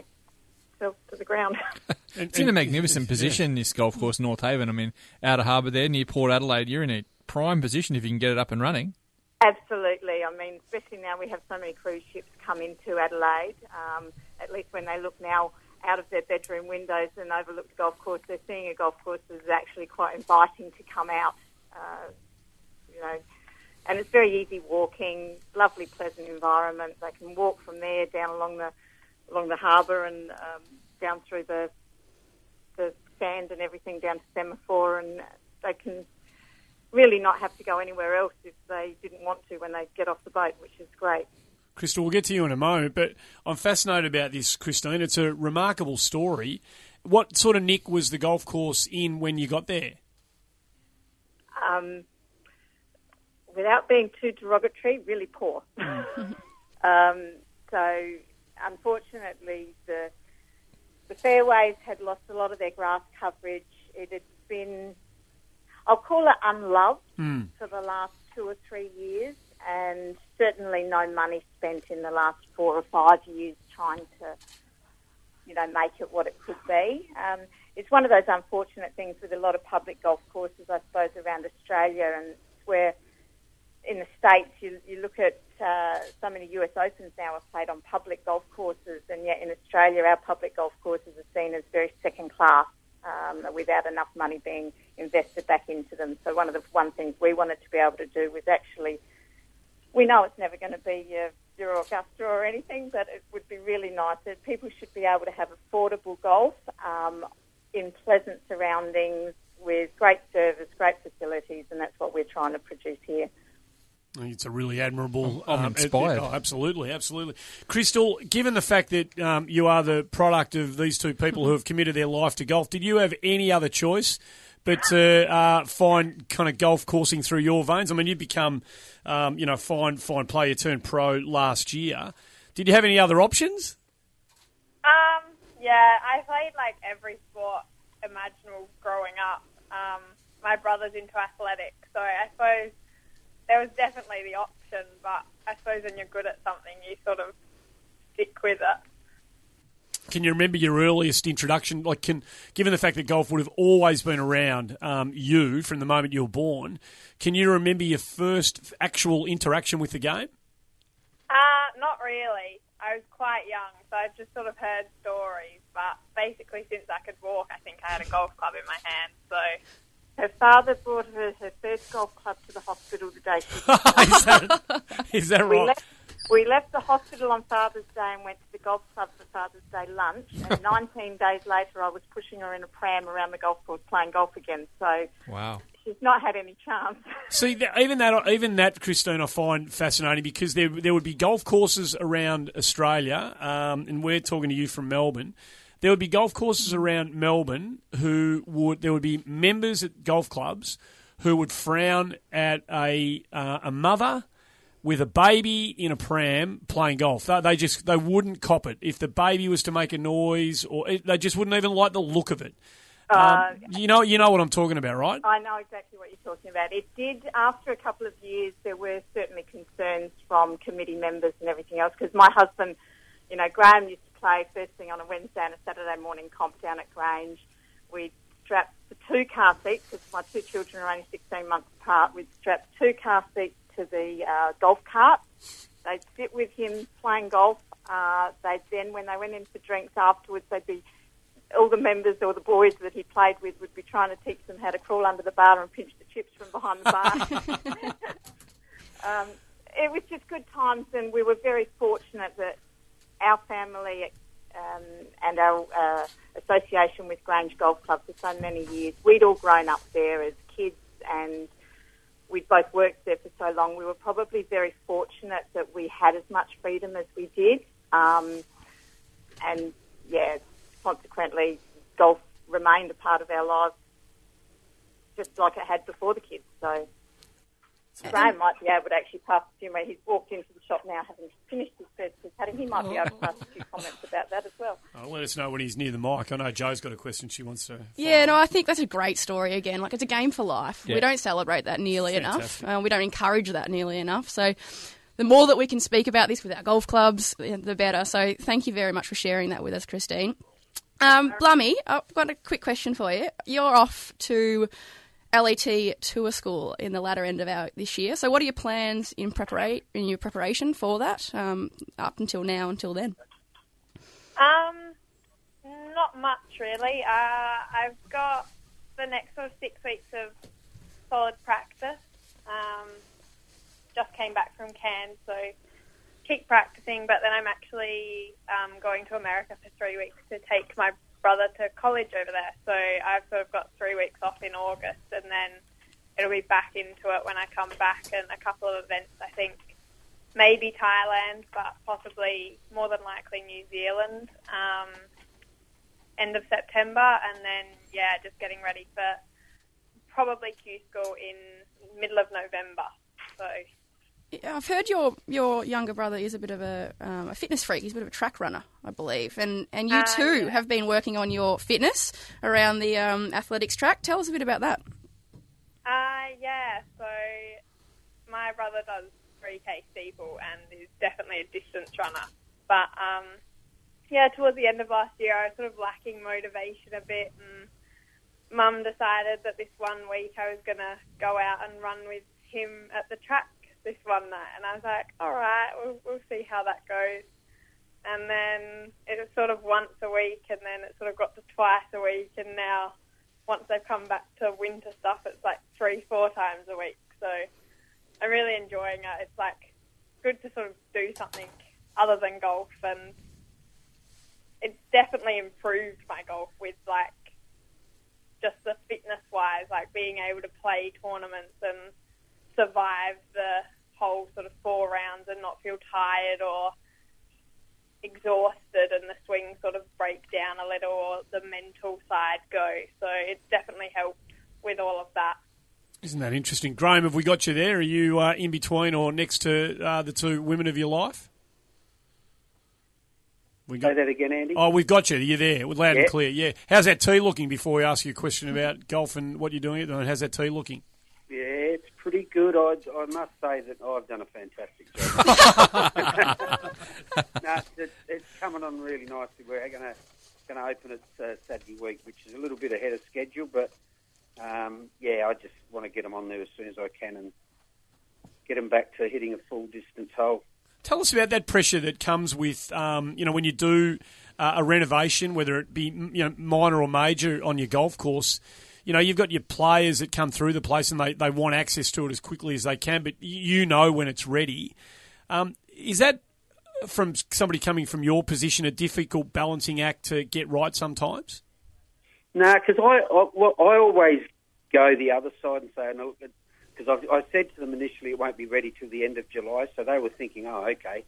to the ground. It's in a magnificent position, this golf course, North Haven. I mean, out of harbour there near Port Adelaide, you're in a prime position if you can get it up and running. Absolutely. I mean, especially now we have so many cruise ships come into Adelaide. Um, at least when they look now out of their bedroom windows and overlook the golf course, they're seeing a golf course that is actually quite inviting to come out. Uh, you know, and it's very easy walking, lovely, pleasant environment. They can walk from there down along the along the harbour and um, down through the the sand and everything down to Semaphore, and they can really not have to go anywhere else if they didn't want to when they get off the boat, which is great. Kristalle, we'll get to you in a moment, but I'm fascinated about this, Christine. It's a remarkable story. What sort of nick was the golf course in when you got there? Um, without being too derogatory, really poor. um, so, unfortunately, the the fairways had lost a lot of their grass coverage. It had been, I'll call it unloved Mm. for the last two or three years, and certainly no money spent in the last four or five years trying to, you know, make it what it could be. Um, it's one of those unfortunate things with a lot of public golf courses, I suppose, around Australia, and where in the States you, you look at uh, so many US Opens now are played on public golf courses, and yet in Australia our public golf courses are seen as very second class um, without enough money being invested back into them. So one of the one things we wanted to be able to do was actually, we know it's never going to be your Augusta or anything, but it would be really nice that people should be able to have affordable golf um, in pleasant surroundings with great service, great facilities, and that's what we're trying to produce here. I think it's a really admirable. I'm um, inspired. oh, absolutely, absolutely. Kristalle, given the fact that um, you are the product of these two people who have committed their life to golf, did you have any other choice but to uh, find kind of golf coursing through your veins? I mean, you become, um, you know, fine, fine player turned pro last year. Did you have any other options? Um, yeah, I played like every sport imaginable growing up. Um, my brother's into athletics, so I suppose there was definitely the option, but I suppose when you're good at something, you sort of stick with it. Can you remember your earliest introduction? Like, can given the fact that golf would have always been around um, you from the moment you were born, can you remember your first actual interaction with the game? Uh, not really. I was quite young, so I've just sort of heard stories. But basically, since I could walk, I think I had a golf club in my hand. So Her father brought her her first golf club to the hospital the day she is, that, is that we right? left, we left the hospital on Father's Day and went to the golf club for Father's Day lunch. And 19 days later, I was pushing her in a pram around the golf course playing golf again. So Wow. she's not had any chance. See, even that, even that, Christine, I find fascinating because there there would be golf courses around Australia, um, and we're talking to you from Melbourne. There would be golf courses around Melbourne who would there would be members at golf clubs who would frown at a uh, a mother with a baby in a pram playing golf. They, they just they wouldn't cop it if the baby was to make a noise, or they just wouldn't even like the look of it. Um, Uh, you know, you know what I'm talking about, right? I know exactly what you're talking about. It did, after a couple of years, there were certainly concerns from committee members and everything else. Because my husband, you know, Graham used to play first thing on a Wednesday and a Saturday morning comp down at Grange. We'd strap the two car seats, because my two children are only 16 months apart, we'd strap two car seats to the uh, golf cart. They'd sit with him playing golf. Uh, they'd then, when they went in for drinks afterwards, they'd be all the members or the boys that he played with would be trying to teach them how to crawl under the bar and pinch the chips from behind the bar. um, it was just good times, and we were very fortunate that our family um, and our uh, association with Grange Golf Club for so many years, we'd all grown up there as kids, and we'd both worked there for so long. We were probably very fortunate that we had as much freedom as we did, um, and yeah, consequently, golf remained a part of our lives, just like it had before the kids. So. Graham might be able to actually pass a few. He's walked into the shop now, having finished his first cutting. He might be able to pass a few comments about that as well. Oh, let us know when he's near the mic. I know Jo's got a question she wants to. Yeah, no, I think that's a great story again. Like, it's a game for life. Yeah. We don't celebrate that nearly Fantastic. enough. Uh, we don't encourage that nearly enough. So, the more that we can speak about this with our golf clubs, the the better. So, thank you very much for sharing that with us, Christine. Um, Blummy, I've got a quick question for you. You're off to LAT Tour School in the latter end of our this year. So, what are your plans in preparate in your preparation for that um, up until now? Until then, Um, not much really. Uh, I've got the next sort of six weeks of solid practice. Um, just came back from Cairns, so keep practicing. But then I'm actually um, going to America for three weeks to take my brother to college over there. So I've sort of got three weeks off in August, and then it'll be back into it when I come back. And a couple of events, I think maybe Thailand, but possibly more than likely New Zealand. Um, end of September, and then yeah, just getting ready for probably Q school in middle of November. So I've heard your your younger brother is a bit of a, um, a fitness freak. He's a bit of a track runner, I believe, and and you Uh, too yeah. have been working on your fitness around the um, athletics track. Tell us a bit about that. Uh, yeah, so my brother does 3K steeple and is definitely a distance runner. But, um, yeah, towards the end of last year, I was sort of lacking motivation a bit, and Mum decided that this one week I was going to go out and run with him at the track this one night. And I was like, all right, we'll, we'll see how that goes. And then it was sort of once a week, and then it sort of got to twice a week, and now once they've come back to winter stuff, it's like three, four times a week. So I'm really enjoying it. It's like good to sort of do something other than golf, and it's definitely improved my golf with like just the fitness wise, like being able to play tournaments and survive the whole sort of four rounds and not feel tired or exhausted and the swing sort of break down a little or the mental side go. So it's definitely helped with all of that. Isn't that interesting? Graham, have we got you there? Are you uh, in between or next to uh, the two women of your life? We Say that again, Andy. Oh, we've got you. You're there. We're loud Yeah. and clear. Yeah. How's that tee looking before we ask you a question about golf and what you're doing at the moment? How's that tee looking? Yeah, it's pretty good. I, I must say that I've done a fantastic job. no, it's, it's coming on really nicely. We're going to going to open it uh, Saturday week, which is a little bit ahead of schedule. But um, yeah, I just want to get them on there as soon as I can and get them back to hitting a full distance hole. Tell us about that pressure that comes with, um, you know, when you do uh, a renovation, whether it be you know minor or major on your golf course. You know, you've got your players that come through the place and they, they want access to it as quickly as they can, but you know when it's ready. Um, is that from somebody coming from your position a difficult balancing act to get right sometimes? No, because I, I, well, I always go the other side and say, because I said to them initially it won't be ready till the end of July, so they were thinking, oh, okay.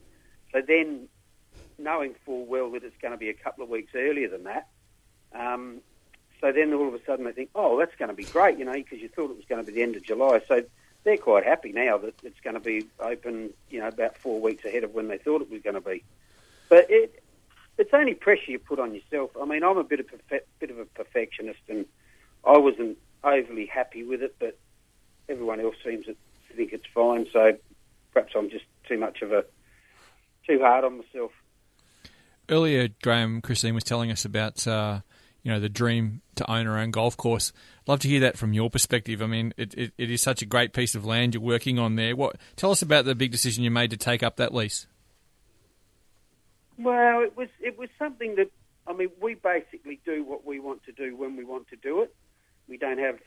So then, knowing full well that it's going to be a couple of weeks earlier than that, um, so then all of a sudden they think, oh, that's going to be great, you know, because you thought it was going to be the end of July. So they're quite happy now that it's going to be open, you know, about four weeks ahead of when they thought it was going to be. But it, it's only pressure you put on yourself. I mean, I'm a bit of perfe- bit of a perfectionist, and I wasn't overly happy with it, but everyone else seems to think it's fine. So perhaps I'm just too much of a too hard on myself. Earlier, Graham Christine was telling us about uh, you know the dream to own our own golf course. Love to hear that from your perspective. I mean, it, it, it is such a great piece of land you're working on there. What tell us about the big decision you made to take up that lease? Well, it was it was something that I mean we basically do what we want to do when we want to do it. We don't have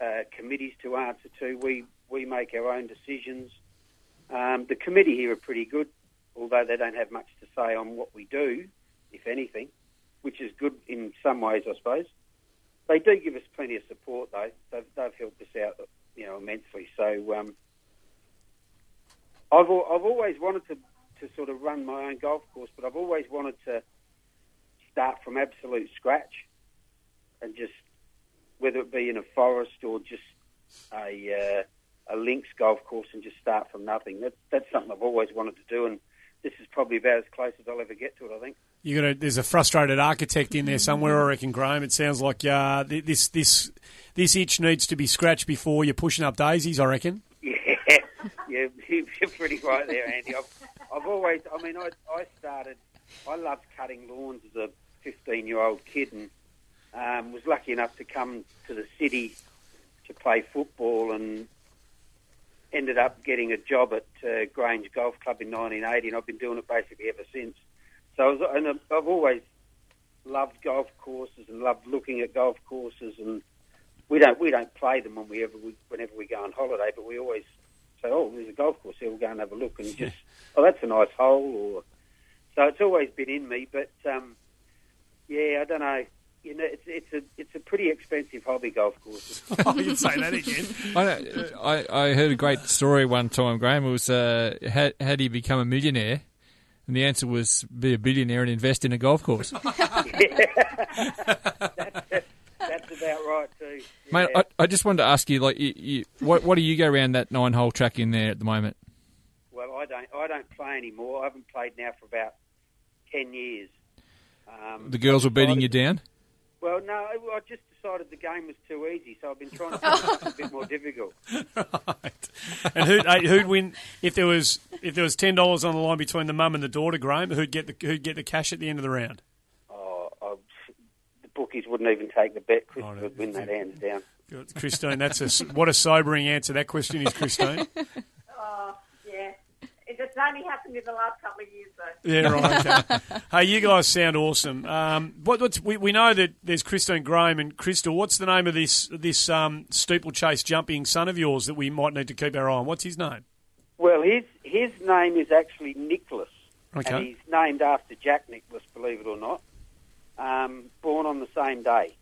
uh, committees to answer to. We we make our own decisions. Um, the committee here are pretty good, although they don't have much to say on what we do, if anything, which is good in some ways, I suppose. They do give us plenty of support, though. They've, they've helped us out, you know, immensely. So um, I've I've always wanted to to sort of run my own golf course, but I've always wanted to start from absolute scratch and just whether it be in a forest or just a uh, a links golf course and just start from nothing. That, that's something I've always wanted to do, and this is probably about as close as I'll ever get to it. I think. You got there's a frustrated architect in there somewhere, I reckon, Graham. It sounds like uh, this this this itch needs to be scratched before you're pushing up daisies. I reckon. Yeah, yeah, you're pretty right there, Andy. I've, I've always, I mean, I, I started, I loved cutting lawns as a 15 year old kid and um, was lucky enough to come to the city to play football and ended up getting a job at uh, Grange Golf Club in 1980, and I've been doing it basically ever since. So I was, and I've always loved golf courses and loved looking at golf courses, and we don't we don't play them when we ever we, whenever we go on holiday, but we always say, oh, there's a golf course here, we'll go and have a look, and just oh, that's a nice hole, or so it's always been in me. But um, yeah, I don't know. You know, it's it's a it's a pretty expensive hobby, golf courses. oh, you'd say that again. I, I I heard a great story one time, Graham. It was uh, how, how do you become a millionaire? And the answer was be a billionaire and invest in a golf course. That's about right too. Mate, I, I just wanted to ask you, like, you, you, what what do you go around that nine hole track in there at the moment? well, I don't. I don't play anymore. I haven't played now for about ten years. Um, The girls were beating you down. Well, no, I just decided the game was too easy, so I've been trying to make it a bit more difficult. Right. And who'd, who'd win if there was if there was ten dollars on the line between the mum and the daughter, Graham? Who'd get the who'd get the cash at the end of the round? Oh, I, the bookies wouldn't even take the bet. Chris would win that hands down. Good. Christine, that's a s- what a sobering answer that question is, Christine. Oh, yeah. It just only happened in the last couple of years, though. Yeah, right. Okay. hey, you guys sound awesome. Um, what, what's, we, we know that there's Christine Graham and Kristalle. What's the name of this this um, steeplechase jumping son of yours that we might need to keep our eye on? What's his name? Well, his his name is actually Nicholas, Okay. and he's named after Jack Nicklaus, believe it or not. Um, born on the same day.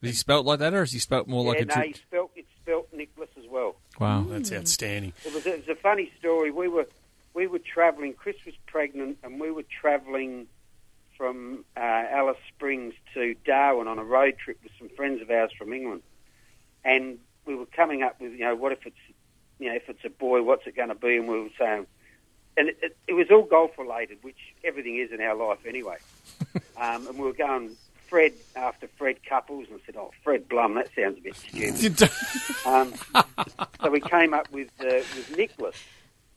Is he spelt like that, or is he spelt more like yeah, a? no, Tri- he spelt it's spelt Nicholas as well. Wow, that's outstanding. It was, it was a funny story. We were we were travelling. Chris was pregnant, and we were travelling from uh, Alice Springs to Darwin on a road trip with some friends of ours from England. And we were coming up with, you know, what if it's, you know, if it's a boy, what's it going to be? And we were saying, and it, it, it was all golf related, which everything is in our life anyway. um, and we were going Fred after Fred Couples, and I said, oh, Fred Blum, that sounds a bit stupid. um, so we came up with uh, with Nicholas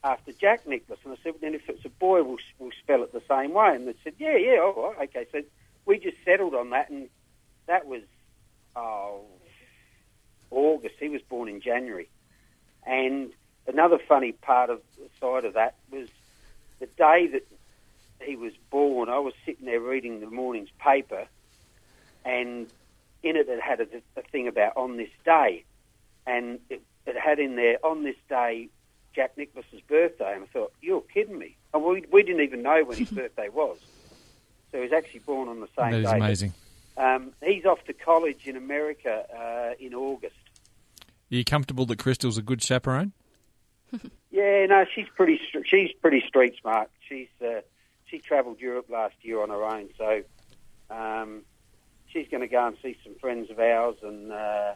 after Jack Nicklaus, and I said, well, then if it's a boy, we'll, we'll spell it the same way. And they said, yeah, yeah, all right, okay. So we just settled on that, and that was oh, August. He was born in January. And another funny part of the side of that was the day that he was born. I was sitting there reading the morning's paper, and in it it had a, a thing about on this day, and it, it had in there on this day Jack Nicklaus's birthday, and I thought you're kidding me. And we we didn't even know when his birthday was, so he was actually born on the same that day. That is amazing. Um, he's off to college in America uh, in August. Are you comfortable that Kristalle's a good chaperone? Yeah, no, she's pretty. She's pretty street smart. She's uh, she travelled Europe last year on her own, so um, she's going to go and see some friends of ours and uh,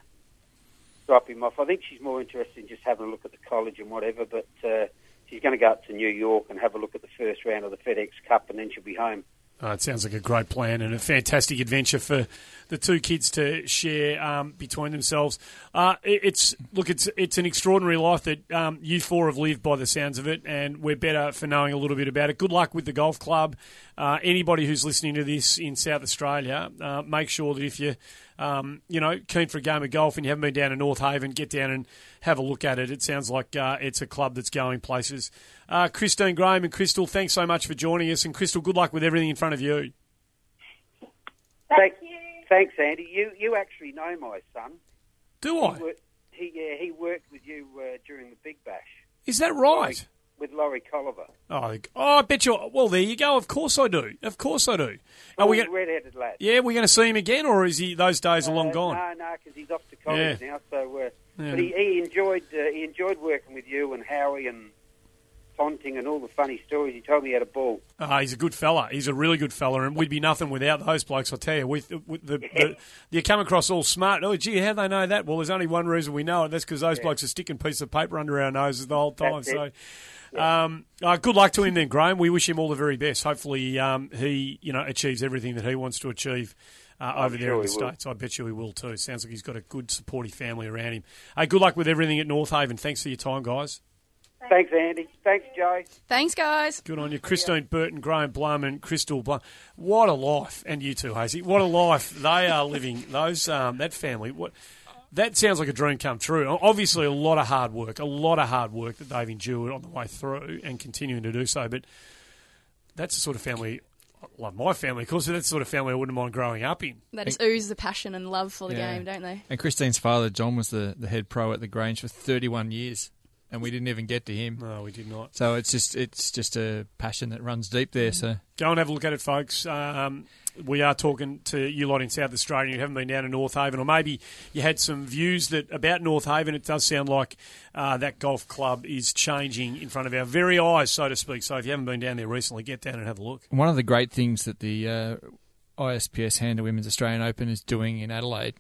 drop him off. I think she's more interested in just having a look at the college and whatever. But uh, she's going to go up to New York and have a look at the first round of the FedEx Cup, and then she'll be home. Oh, it sounds like a great plan and a fantastic adventure for the two kids to share um, between themselves. Uh, it- it's look, it's it's an extraordinary life that um, you four have lived by the sounds of it, and we're better for knowing a little bit about it. Good luck with the golf club. Uh, anybody who's listening to this in South Australia, uh, make sure that if you um, you know keen for a game of golf and you haven't been down to North Haven, get down and have a look at it. It sounds like uh, it's a club that's going places. Uh, Christine Graham and Kristalle, thanks so much for joining us, and Kristalle, good luck with everything in front of you. Thank you. Thanks, Andy. You you actually know my son. Do He I? wor- He yeah he worked with you uh, during the Big Bash Is that right? with Laurie Colliver. Oh, oh, I bet you. Well, there you go. Of course I do. Of course I do. Are we going? red-headed lad. Yeah, we're going to see him again, or is he? Those days are long Uh, gone. No, no, because he's off to college Yeah. now. So, uh, Yeah. but he, he enjoyed uh, he enjoyed working with you and Howie and Ponting and all the funny stories. He told me he had a ball. Ah, he's a good fella. He's a really good fella, and we'd be nothing without those blokes. I tell you, with, with the, the you come across all smart. Oh, gee, how they know that? Well, there's only one reason we know it. That's because those blokes are sticking pieces of paper under our noses the whole time. That's so. Um, uh, good luck to him then, Graham. We wish him all the very best. Hopefully, um, he you know achieves everything that he wants to achieve uh, over there in the he will. states. I bet you he will too. Sounds like he's got a good supportive family around him. Hey, good luck with everything at North Haven. Thanks for your time, guys. Thanks, Andy. Thanks, Jo. Thanks, guys. Good on you, Christine Burton, Graham Blum, and Kristalle Blum. What a life, and you too, Hazy. What a life they are living. Those um, that family. What that sounds like a dream come true. Obviously, a lot of hard work, a lot of hard work that they've endured on the way through, and continuing to do so. But that's the sort of family. I Love my family, of course. But that's the sort of family I wouldn't mind growing up in. They just ooze the passion and love for the Yeah. game, don't they? And Christine's father, John, was the, the head pro at the Grange for 31 years, and we didn't even get to him. No, we did not. So it's just it's just a passion that runs deep there. So Go and have a look at it, folks. Um, we are talking to you lot in South Australia. You haven't been down to North Haven, or maybe you had some views that about North Haven. It does sound like uh, that golf club is changing in front of our very eyes, so to speak. So if you haven't been down there recently, get down and have a look. one of the great things that the uh, ISPS Hand Women's Australian Open is doing in Adelaide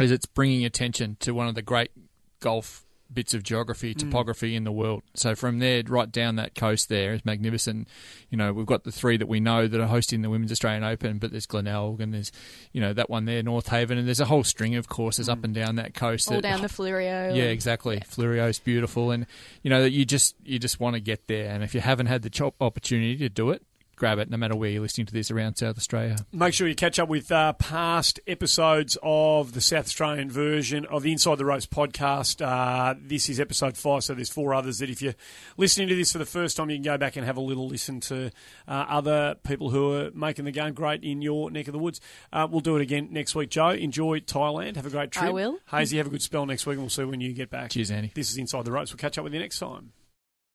is it's bringing attention to one of the great golf bits of geography, Mm. topography in the world. So from there, right down that coast there is magnificent. You know, we've got the three that we know that are hosting the Women's Australian Open, but there's Glenelg and there's, you know, that one there, North Haven, and there's a whole string of courses up and down that coast. All that- down the Fleurieu. yeah, exactly. Fleurieu's beautiful, and you know that you just you just want to get there. And if you haven't had the opportunity to do it, grab it. No matter where you're listening to this around South Australia. Make sure you catch up with uh, past episodes of the South Australian version of the Inside the Ropes podcast. Uh, this is episode five, so there's four others that if you're listening to this for the first time, you can go back and have a little listen to uh, other people who are making the game great in your neck of the woods. Uh, we'll do it again next week, Jo. Enjoy Thailand. Have a great trip. I will. Hazy, have a good spell next week, and we'll see when you get back. Cheers, Andy. This is Inside the Ropes. We'll catch up with you next time.